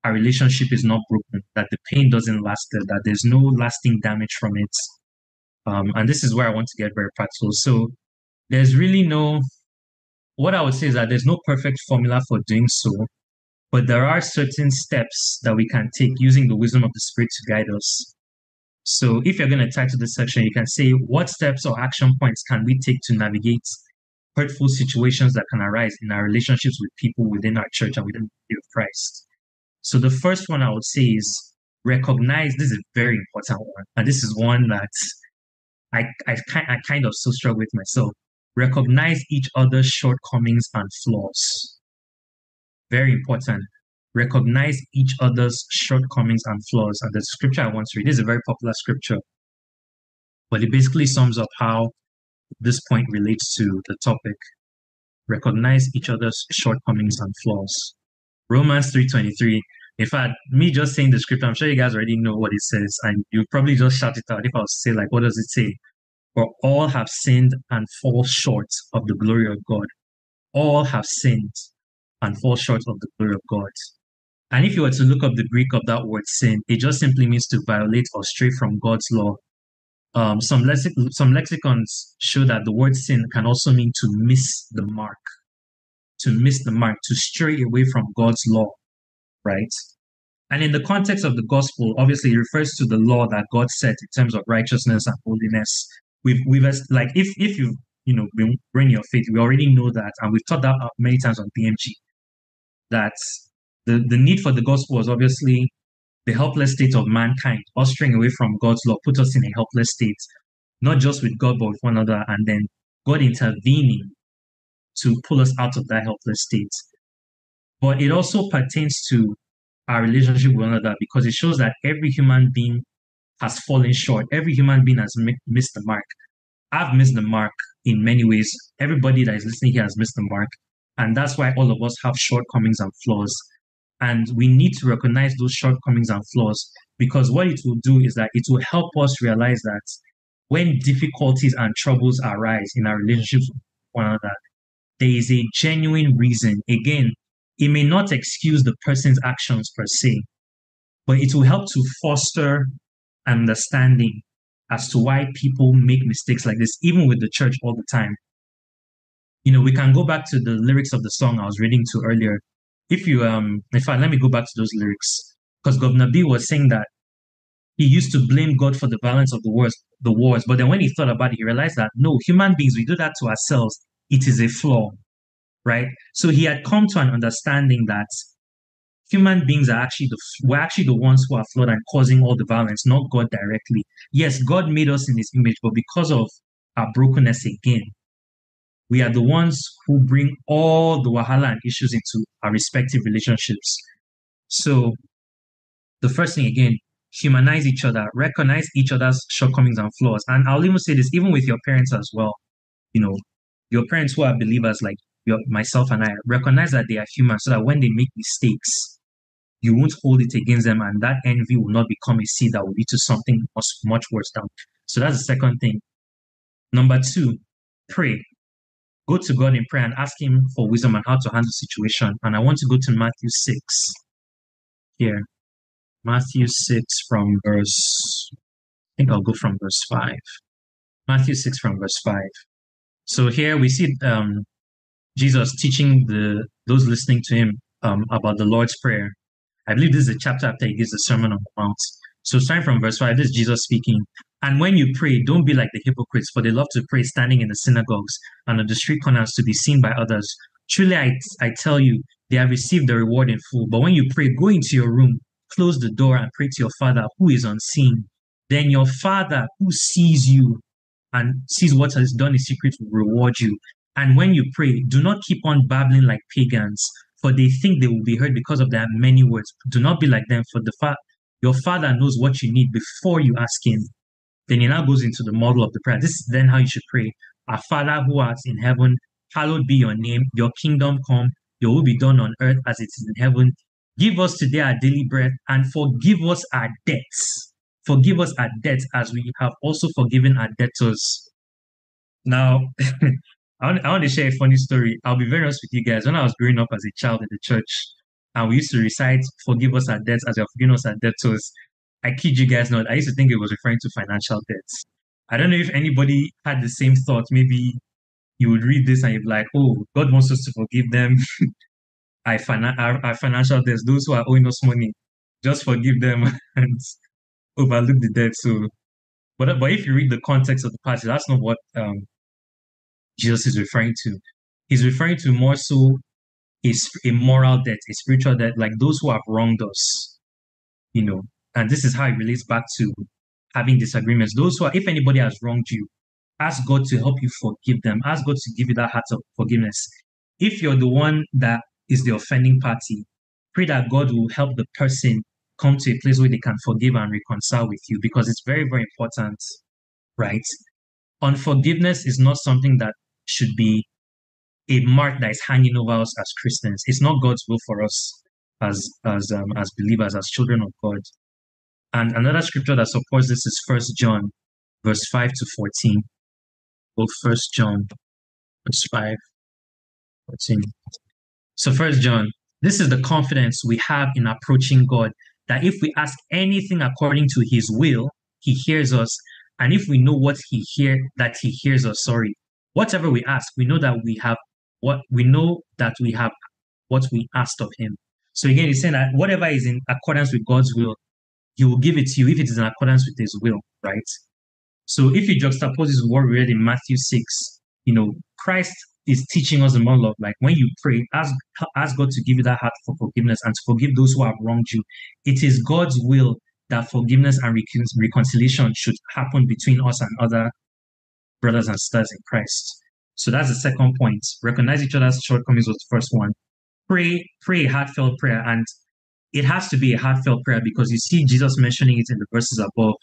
our relationship is not broken, that the pain doesn't last, that there's no lasting damage from it? Um, and this is where I want to get very practical. So there's really no, what I would say is that there's no perfect formula for doing so, but there are certain steps that we can take using the wisdom of the Spirit to guide us. So if you're going to title this section, you can say, what steps or action points can we take to navigate hurtful situations that can arise in our relationships with people within our church and within the of Christ? So the first one I would say is recognize, this is a very important one. And this is one that I, I, I kind of so struggle with myself. Recognize each other's shortcomings and flaws. Very important recognize each other's shortcomings and flaws. And the scripture I want to read is a very popular scripture, but it basically sums up how this point relates to the topic. Recognize each other's shortcomings and flaws. Romans 3.23. In fact, me just saying the scripture, I'm sure you guys already know what it says, and you probably just shout it out if I was say, like, what does it say? For all have sinned and fall short of the glory of God. All have sinned and fall short of the glory of God. And if you were to look up the Greek of that word sin, it just simply means to violate or stray from God's law. Um, some, lexic- some lexicons show that the word sin can also mean to miss the mark, to miss the mark, to stray away from God's law, right? And in the context of the gospel, obviously it refers to the law that God set in terms of righteousness and holiness. We've, we've like if if you you know been bring your faith, we already know that, and we've taught that many times on BMG. That the, the need for the gospel was obviously the helpless state of mankind, us straying away from God's law, put us in a helpless state, not just with God, but with one another, and then God intervening to pull us out of that helpless state. But it also pertains to our relationship with one another because it shows that every human being has fallen short. Every human being has missed the mark. I've missed the mark in many ways. Everybody that is listening here has missed the mark. And that's why all of us have shortcomings and flaws. And we need to recognize those shortcomings and flaws because what it will do is that it will help us realize that when difficulties and troubles arise in our relationships with one another, there is a genuine reason. Again, it may not excuse the person's actions per se, but it will help to foster understanding as to why people make mistakes like this, even with the church all the time. You know, we can go back to the lyrics of the song I was reading to earlier if you um in fact let me go back to those lyrics. Because Guvna B was saying that he used to blame god for the violence of the wars the wars. But then when he thought about it he realized that no human beings we do that to ourselves. It is a flaw right? So he had come to an understanding that human beings are actually the we're actually the ones who are flawed and causing all the violence not god directly. Yes god made us in his image but because of our brokenness again we are the ones who bring all the wahala and issues into our respective relationships. So, the first thing again, humanize each other, recognize each other's shortcomings and flaws. And I'll even say this, even with your parents as well. You know, your parents who are believers, like your, myself and I, recognize that they are human so that when they make mistakes, you won't hold it against them, and that envy will not become a seed that will lead to something much, much worse down. So that's the second thing. Number two, pray go to God in prayer and ask Him for wisdom on how to handle the situation. And I want to go to Matthew 6 here. Matthew 6 from verse, I think I'll go from verse 5. Matthew 6 from verse 5. So here we see um, Jesus teaching the those listening to him um, about the Lord's Prayer. I believe this is a chapter after he gives the Sermon on the Mount. So starting from verse 5, this is Jesus speaking. And when you pray, don't be like the hypocrites, for they love to pray standing in the synagogues and on the street corners to be seen by others. Truly, I, I tell you, they have received the reward in full. But when you pray, go into your room, close the door, and pray to your Father who is unseen. Then your Father who sees you and sees what has done in secret will reward you. And when you pray, do not keep on babbling like pagans, for they think they will be heard because of their many words. Do not be like them, for the fa- your Father knows what you need before you ask Him. Then he now goes into the model of the prayer. This is then how you should pray. Our Father who art in heaven, hallowed be your name. Your kingdom come. Your will be done on earth as it is in heaven. Give us today our daily bread and forgive us our debts. Forgive us our debts as we have also forgiven our debtors. Now, I want, to share a funny story. I'll be very honest with you guys. When I was growing up as a child in the church, and we used to recite, Forgive us our debts as you have forgiven us our debtors, I kid you guys not, I used to think it was referring to financial debts. I don't know if anybody had the same thought. Maybe you would read this and you'd be like, oh, God wants us to forgive them. our, our, our financial debts, those who are owing us money, just forgive them and overlook the debt. So, but, but if you read the context of the passage, that's not what um, Jesus is referring to. He's referring to more so a, a moral debt, a spiritual debt, like those who have wronged us, you know. And this is how it relates back to having disagreements. Those who are, if anybody has wronged you, ask God to help you forgive them. Ask God to give you that heart of forgiveness. If you're the one that is the offending party, pray that God will help the person come to a place where they can forgive and reconcile with you because it's very, very important, right? Unforgiveness is not something that should be a mark that is hanging over us as Christians. It's not God's will for us as as um, as believers, as children of God. And another scripture that supports this is First John, verse five to fourteen. Well, First John, verse 5, 14. So First John, this is the confidence we have in approaching God that if we ask anything according to His will, He hears us, and if we know what He hear that He hears us. Sorry, whatever we ask, we know that we have what we know that we have what we asked of him. So again, he's saying that whatever is in accordance with God's will, he will give it to you if it is in accordance with his will, right? So if you juxtapose this what we read in Matthew 6, you know, Christ is teaching us the model of like when you pray, ask ask God to give you that heart for forgiveness and to forgive those who have wronged you. It is God's will that forgiveness and reconciliation should happen between us and other brothers and sisters in Christ. So that's the second point. Recognize each other's shortcomings was the first one. Pray, pray heartfelt prayer. And it has to be a heartfelt prayer because you see Jesus mentioning it in the verses above.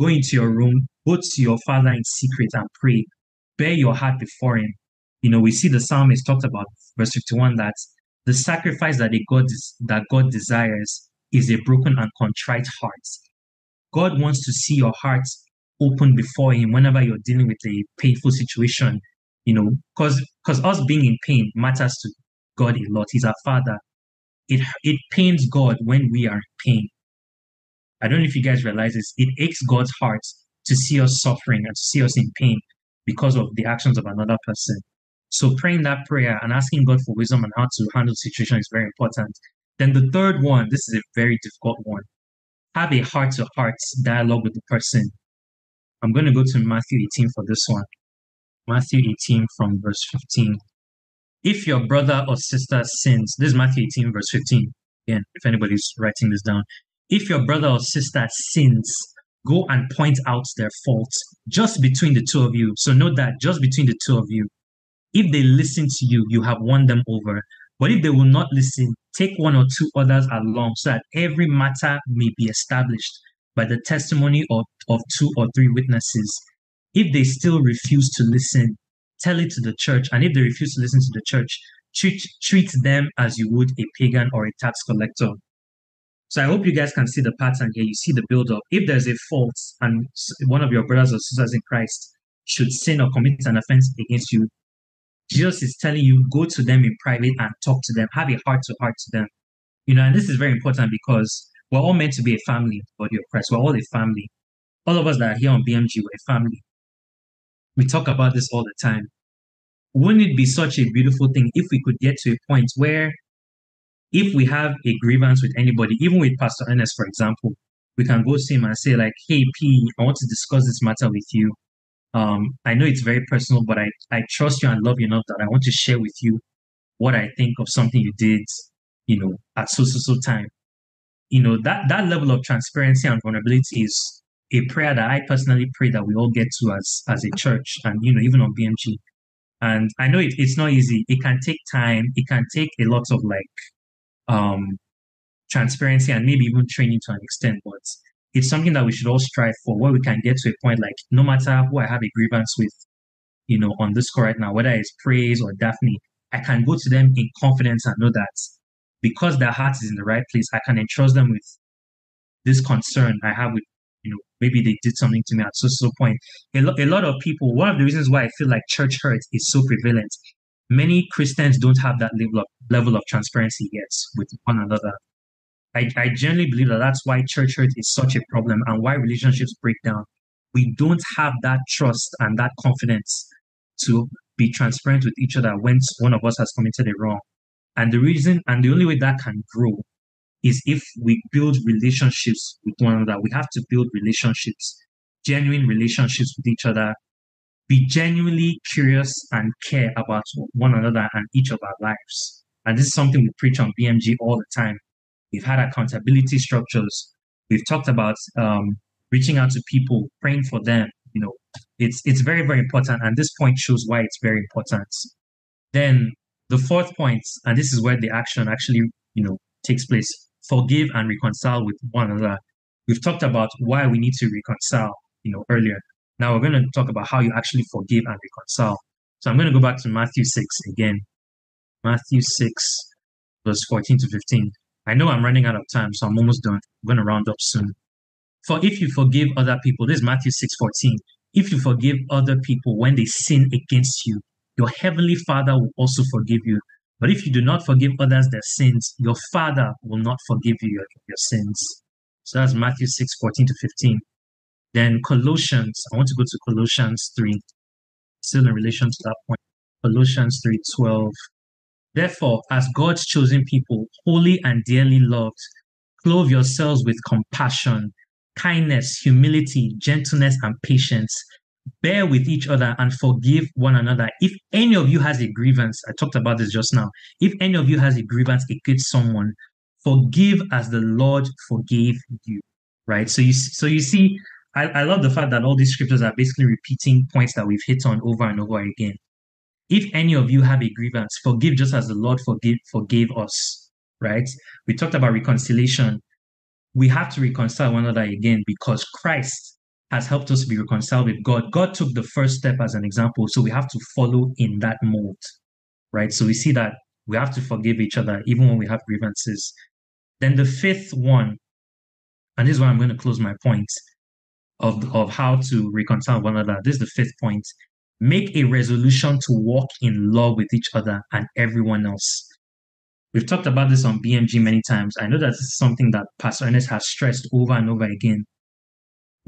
Go into your room, go to your father in secret and pray. Bear your heart before him. You know, we see the psalmist talked about verse 51 that the sacrifice that God that God desires is a broken and contrite heart. God wants to see your heart open before him whenever you're dealing with a painful situation you know, because because us being in pain matters to God a lot. He's our Father. It it pains God when we are in pain. I don't know if you guys realize this. It aches God's heart to see us suffering and to see us in pain because of the actions of another person. So praying that prayer and asking God for wisdom on how to handle the situation is very important. Then the third one, this is a very difficult one. Have a heart to heart dialogue with the person. I'm going to go to Matthew 18 for this one. Matthew 18 from verse 15. If your brother or sister sins, this is Matthew 18, verse 15. Again, if anybody's writing this down. If your brother or sister sins, go and point out their faults just between the two of you. So note that just between the two of you. If they listen to you, you have won them over. But if they will not listen, take one or two others along so that every matter may be established by the testimony of, of two or three witnesses. If they still refuse to listen, tell it to the church. And if they refuse to listen to the church, treat, treat them as you would a pagan or a tax collector. So I hope you guys can see the pattern here. You see the build up. If there's a fault and one of your brothers or sisters in Christ should sin or commit an offense against you, Jesus is telling you go to them in private and talk to them, have a heart to heart to them. You know, and this is very important because we're all meant to be a family, body of Christ. We're all a family. All of us that are here on BMG, we're a family. We talk about this all the time. Wouldn't it be such a beautiful thing if we could get to a point where, if we have a grievance with anybody, even with Pastor Ernest, for example, we can go see him and say, like, hey, P, I want to discuss this matter with you. Um, I know it's very personal, but I, I trust you and love you enough that I want to share with you what I think of something you did, you know, at so so so time. You know, that that level of transparency and vulnerability is a prayer that I personally pray that we all get to as as a church and you know even on BMG. And I know it, it's not easy. It can take time. It can take a lot of like um, transparency and maybe even training to an extent. But it's something that we should all strive for, where we can get to a point like no matter who I have a grievance with, you know, on this call right now, whether it's Praise or Daphne, I can go to them in confidence and know that because their heart is in the right place, I can entrust them with this concern I have with, maybe they did something to me at so so point. A, lo- a lot of people, one of the reasons why I feel like church hurt is so prevalent, many Christians don't have that level of level of transparency yet with one another. I, I generally believe that that's why church hurt is such a problem and why relationships break down. We don't have that trust and that confidence to be transparent with each other when one of us has committed a wrong. And the reason and the only way that can grow is if we build relationships with one another. We have to build relationships, genuine relationships with each other. Be genuinely curious and care about one another and each of our lives. And this is something we preach on BMG all the time. We've had accountability structures. We've talked about um, reaching out to people, praying for them. You know, it's it's very very important, and this point shows why it's very important. Then the fourth point, and this is where the action actually you know takes place: forgive and reconcile with one another. We've talked about why we need to reconcile, you know, earlier. Now we're going to talk about how you actually forgive and reconcile. So I'm going to go back to Matthew 6 again. Matthew 6, verse 14 to 15. I know I'm running out of time, so I'm almost done. I'm going to round up soon. For if you forgive other people, this is Matthew 6 14. If you forgive other people when they sin against you, your heavenly Father will also forgive you. But if you do not forgive others their sins, your Father will not forgive you your, your sins. So that's Matthew 6 14 to 15. Then Colossians, I want to go to Colossians 3, still in relation to that point. Colossians 3 12. Therefore, as God's chosen people, holy and dearly loved, clothe yourselves with compassion, kindness, humility, gentleness, and patience. Bear with each other and forgive one another. If any of you has a grievance, I talked about this just now. If any of you has a grievance against someone, forgive as the Lord forgave you. Right. So you so you see, I, I love the fact that all these scriptures are basically repeating points that we've hit on over and over again. If any of you have a grievance, forgive just as the Lord forgive forgave us. Right. We talked about reconciliation. We have to reconcile one another again because Christ has helped us be reconciled with God. God took the first step as an example, so we have to follow in that mold, right? So we see that we have to forgive each other even when we have grievances. Then the fifth one, and this is where I'm going to close my point of, of how to reconcile one another. This is the fifth point. Make a resolution to walk in love with each other and everyone else. We've talked about this on BMG many times. I know that this is something that Pastor Ernest has stressed over and over again.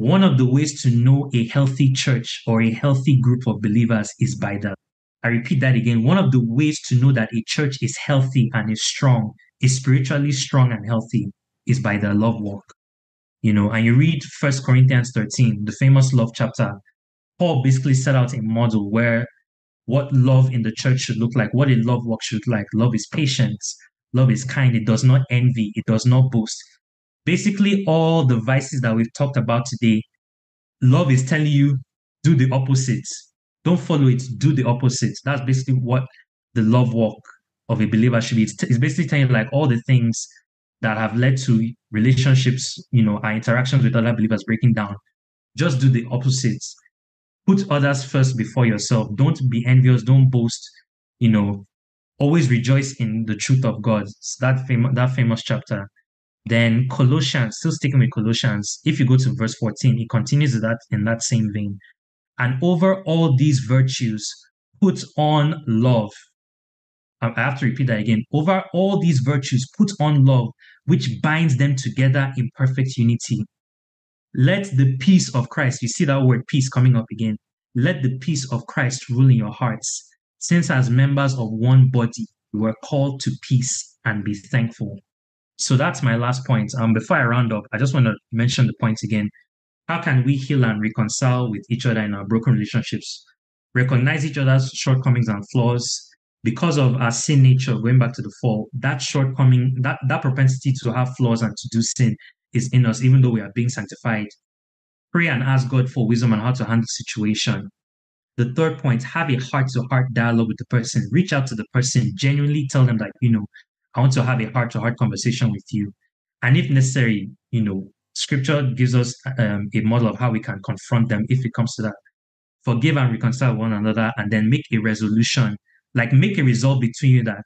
One of the ways to know a healthy church or a healthy group of believers is by that. I repeat that again. One of the ways to know that a church is healthy and is strong, is spiritually strong and healthy, is by their love walk. You know, and you read First Corinthians 13, the famous love chapter. Paul basically set out a model where what love in the church should look like, what a love walk should look like. Love is patience, love is kind, it does not envy, it does not boast. Basically, all the vices that we've talked about today, love is telling you do the opposite. Don't follow it, do the opposite. That's basically what the love walk of a believer should be. It's, it's basically telling you like all the things that have led to relationships, you know, our interactions with other believers breaking down. Just do the opposite put others first before yourself. Don't be envious. Don't boast. You know, always rejoice in the truth of God. It's that that famous chapter. Then Colossians, still sticking with Colossians. If you go to verse 14, it continues that in that same vein. And over all these virtues, put on love. I have to repeat that again. Over all these virtues, put on love, which binds them together in perfect unity. Let the peace of Christ, you see that word peace coming up again. Let the peace of Christ rule in your hearts, since as members of one body, you were called to peace and be thankful. So that's my last point. Um, before I round up, I just want to mention the point again. How can we heal and reconcile with each other in our broken relationships? Recognize each other's shortcomings and flaws. Because of our sin nature, going back to the fall, that shortcoming, that, that propensity to have flaws and to do sin is in us, even though we are being sanctified. Pray and ask God for wisdom on how to handle the situation. The third point, have a heart to heart dialogue with the person. Reach out to the person, genuinely tell them that, you know, I want to have a heart to heart conversation with you. And if necessary, you know, scripture gives us um, a model of how we can confront them if it comes to that. Forgive and reconcile one another, and then make a resolution, like make a resolve between you that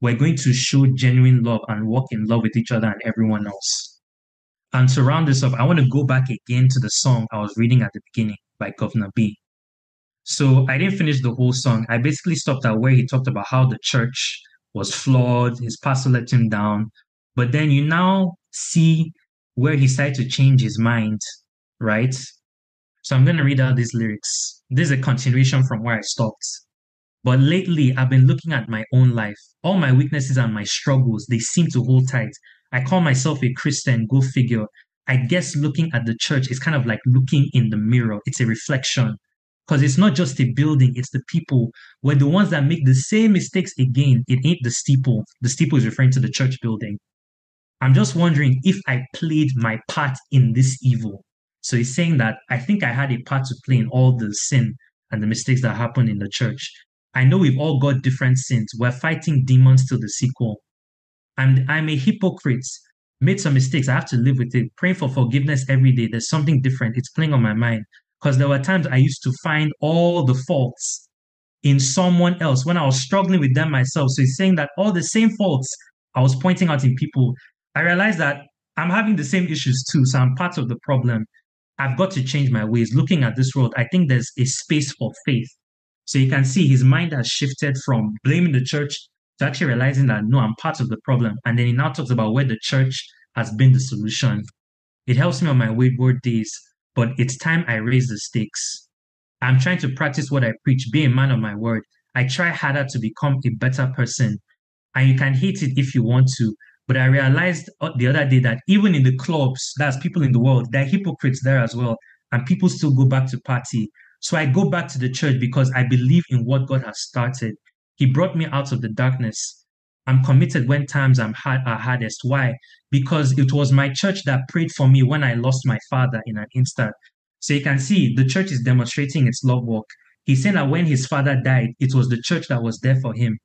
we're going to show genuine love and walk in love with each other and everyone else. And to round this off, I want to go back again to the song I was reading at the beginning by Guvna B. So I didn't finish the whole song. I basically stopped at where he talked about how the church was flawed, his pastor let him down. But then you now see where he started to change his mind, right? So I'm going to read out these lyrics. This is a continuation from where I stopped. But lately, I've been looking at my own life. All my weaknesses and my struggles, they seem to hold tight. I call myself a Christian, go figure. I guess looking at the church is kind of like looking in the mirror. It's a reflection. Because it's not just a building, it's the people. We're the ones that make the same mistakes again. It ain't the steeple. The steeple is referring to the church building. I'm just wondering if I played my part in this evil. So he's saying that I think I had a part to play in all the sin and the mistakes that happened in the church. I know we've all got different sins. We're fighting demons till the sequel. I'm, I'm a hypocrite. Made some mistakes. I have to live with it. Praying for forgiveness every day. There's something different. It's playing on my mind. Because there were times I used to find all the faults in someone else when I was struggling with them myself. So he's saying that all the same faults I was pointing out in people, I realized that I'm having the same issues too. So I'm part of the problem. I've got to change my ways. Looking at this world, I think there's a space for faith. So you can see his mind has shifted from blaming the church to actually realizing that no, I'm part of the problem. And then he now talks about where the church has been the solution. It helps me on my wayward days but it's time I raise the stakes. I'm trying to practice what I preach, be a man of my word. I try harder to become a better person. And you can hate it if you want to. But I realized uh, the other day that even in the clubs, that's people in the world, there are hypocrites there as well. And people still go back to party. So I go back to the church because I believe in what God has started. He brought me out of the darkness. I'm committed when times I'm hard, are hardest. Why? Because it was my church that prayed for me when I lost my father in an instant. So you can see the church is demonstrating its love work. He's saying that when his father died, it was the church that was there for him.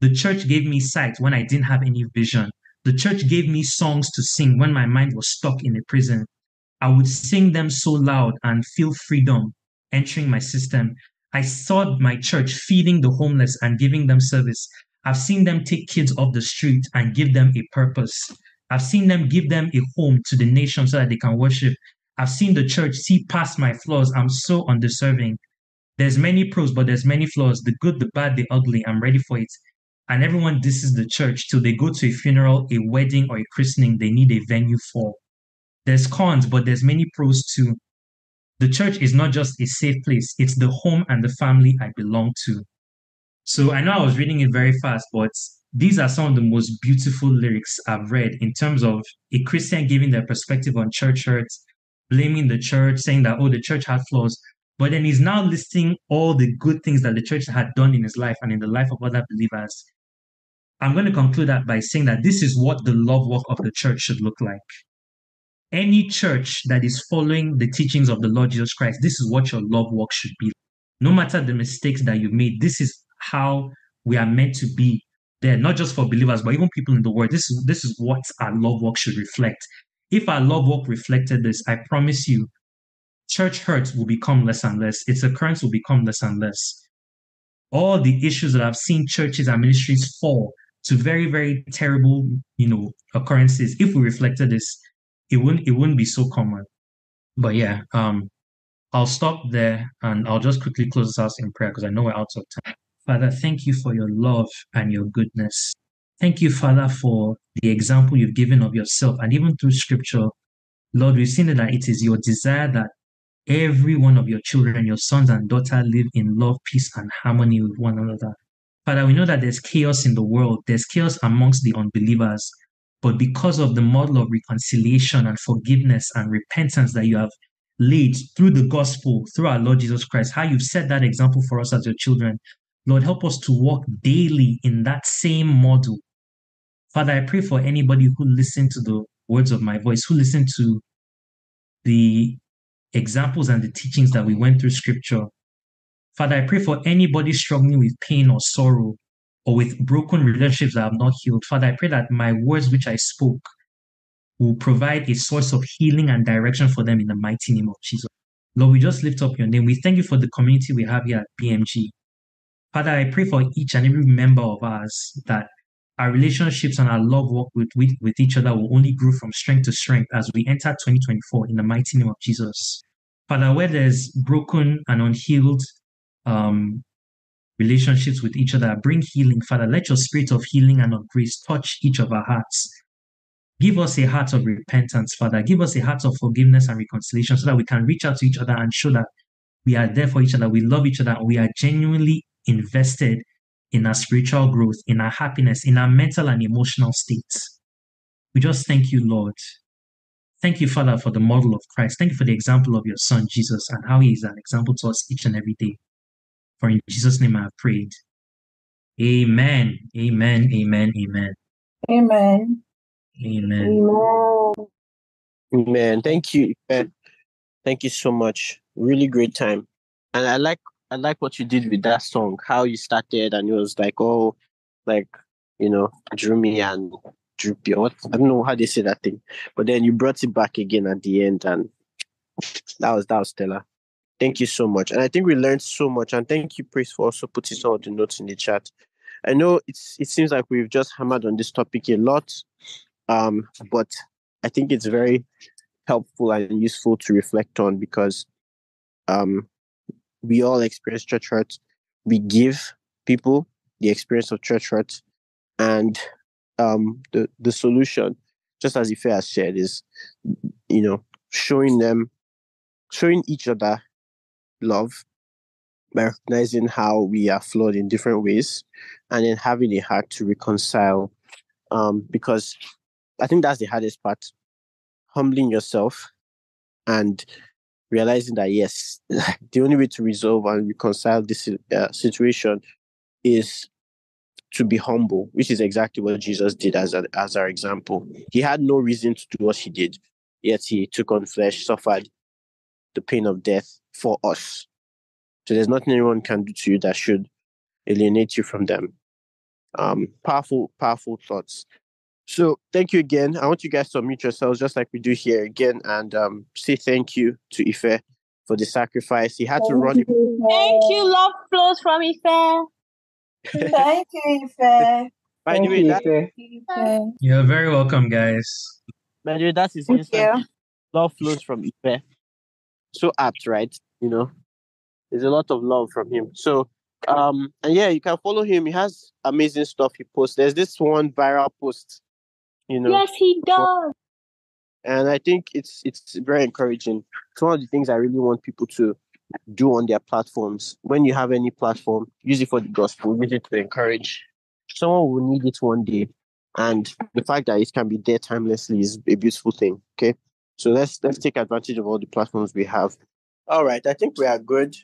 The church gave me sight when I didn't have any vision. The church gave me songs to sing when my mind was stuck in a prison. I would sing them so loud and feel freedom entering my system. I saw my church feeding the homeless and giving them service. I've seen them take kids off the street and give them a purpose. I've seen them give them a home to the nation so that they can worship. I've seen the church see past my flaws. I'm so undeserving. There's many pros, but there's many flaws. The good, the bad, the ugly. I'm ready for it. And everyone this is the church till they go to a funeral, a wedding, or a christening they need a venue for. There's cons, but there's many pros too. The church is not just a safe place, it's the home and the family I belong to. So I know I was reading it very fast, but these are some of the most beautiful lyrics I've read in terms of a Christian giving their perspective on church hurt, blaming the church, saying that, oh, the church had flaws. But then he's now listing all the good things that the church had done in his life and in the life of other believers. I'm going to conclude that by saying that this is what the love work of the church should look like. Any church that is following the teachings of the Lord Jesus Christ, this is what your love work should be. No matter the mistakes that you made, this is how we are meant to be there, not just for believers, but even people in the world. This is this is what our love work should reflect. If our love work reflected this, I promise you, church hurts will become less and less. Its occurrence will become less and less. All the issues that I've seen churches and ministries fall to very, very terrible, you know, occurrences. If we reflected this, it wouldn't it wouldn't be so common. But yeah, um, I'll stop there and I'll just quickly close this out in prayer because I know we're out of time. Father, thank you for your love and your goodness. Thank you, Father, for the example you've given of yourself. And even through scripture, Lord, we've seen that it is your desire that every one of your children, your sons and daughters, live in love, peace, and harmony with one another. Father, we know that there's chaos in the world, there's chaos amongst the unbelievers. But because of the model of reconciliation and forgiveness and repentance that you have laid through the gospel, through our Lord Jesus Christ, how you've set that example for us as your children, Lord, help us to walk daily in that same model. Father, I pray for anybody who listened to the words of my voice, who listened to the examples and the teachings that we went through scripture. Father, I pray for anybody struggling with pain or sorrow or with broken relationships that have not healed. Father, I pray that my words which I spoke will provide a source of healing and direction for them in the mighty name of Jesus. Lord, we just lift up your name. We thank you for the community we have here at BMG. Father, I pray for each and every member of us that our relationships and our love walk with, with, with each other will only grow from strength to strength as we enter 2024 in the mighty name of Jesus. Father, where there's broken and unhealed um, relationships with each other, bring healing. Father, let your spirit of healing and of grace touch each of our hearts. Give us a heart of repentance, Father. Give us a heart of forgiveness and reconciliation so that we can reach out to each other and show that we are there for each other, we love each other, we are genuinely invested in our spiritual growth, in our happiness, in our mental and emotional states. We just thank you, Lord. Thank you, Father, for the model of Christ. Thank you for the example of your Son, Jesus, and how he is an example to us each and every day. For in Jesus' name I have prayed. Amen. Amen. Amen. Amen. Amen. Amen. Man, thank you. Thank you so much. Really great time. And I like I like what you did with that song, how you started and it was like, oh, like, you know, drew me and droopy. What I don't know how they say that thing. But then you brought it back again at the end and that was that was stellar. Thank you so much. And I think we learned so much. And thank you, Praise, for also putting some of the notes in the chat. I know it's it seems like we've just hammered on this topic a lot. Um, but I think it's very helpful and useful to reflect on because um, we all experience church hurt. We give people the experience of church hurt, and um, the the solution, just as Ife has said, is you know showing them, showing each other love by recognizing how we are flawed in different ways, and then having a heart to reconcile. Um, because I think that's the hardest part. Humbling yourself and realizing that yes, the only way to resolve and reconcile this uh, situation is to be humble, which is exactly what Jesus did as a, as our example. He had no reason to do what he did, yet he took on flesh, suffered the pain of death for us. So there's nothing anyone can do to you that should alienate you from them. Um, powerful, powerful thoughts. So thank you again. I want you guys to unmute yourselves just like we do here again and um, say thank you to Ife for the sacrifice. He had to run. Thank you. Love flows from Ife. Thank you, Ife. By the way, that, Ife. You're very welcome, guys. by the way, that's his Instagram. Love flows from Ife. So apt, right? You know, there's a lot of love from him. So, um, and yeah, you can follow him. He has amazing stuff he posts. There's this one viral post, you know, Yes, he does. and I think it's it's very encouraging. It's one of the things I really want people to do on their platforms. When you have any platform, use it for the gospel, use it to encourage. Someone will need it one day, and the fact that it can be there timelessly is a beautiful thing. Okay, so let's let's take advantage of all the platforms we have. All right, I think we are good.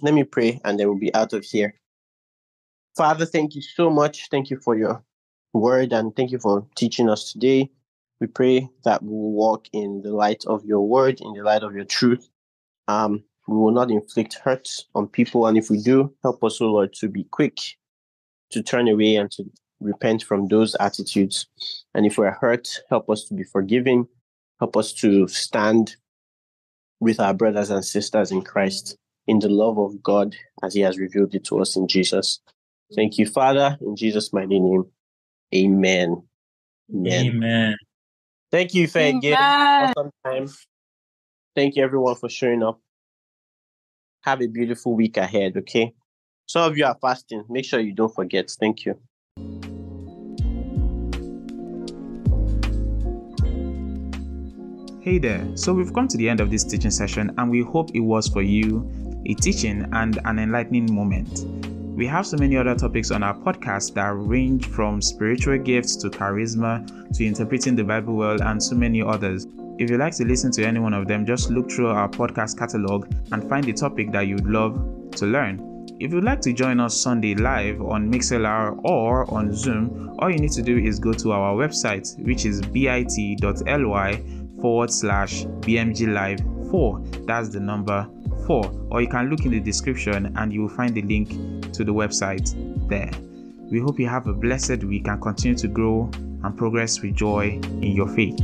Let me pray, and then we'll be out of here. Father, thank you so much. Thank you for your word, and thank you for teaching us today. We pray that we will walk in the light of your word, in the light of your truth. Um, we will not inflict hurt on people. And if we do, help us, O Lord, to be quick to turn away and to repent from those attitudes. And if we're hurt, help us to be forgiving. Help us to stand with our brothers and sisters in Christ in the love of God as He has revealed it to us in Jesus. Thank you, Father, in Jesus' mighty name. Amen. Amen. Amen. Thank you, Ife, again. Awesome time. Thank you, everyone, for showing up. Have a beautiful week ahead, okay? Some of you are fasting. Make sure you don't forget. Thank you. Hey there, so we've come to the end of this teaching session and we hope it was for you a teaching and an enlightening moment. We have so many other topics on our podcast that range from spiritual gifts to charisma to interpreting the Bible well and so many others. If you'd like to listen to any one of them, just look through our podcast catalog and find the topic that you'd love to learn. If you'd like to join us Sunday live on MixLR or on Zoom, all you need to do is go to our website, which is bit.ly forward slash BMG Live 4. That's the number for, or you can look in the description and you will find the link to the website there. We hope you have a blessed week and continue to grow and progress with joy in your faith.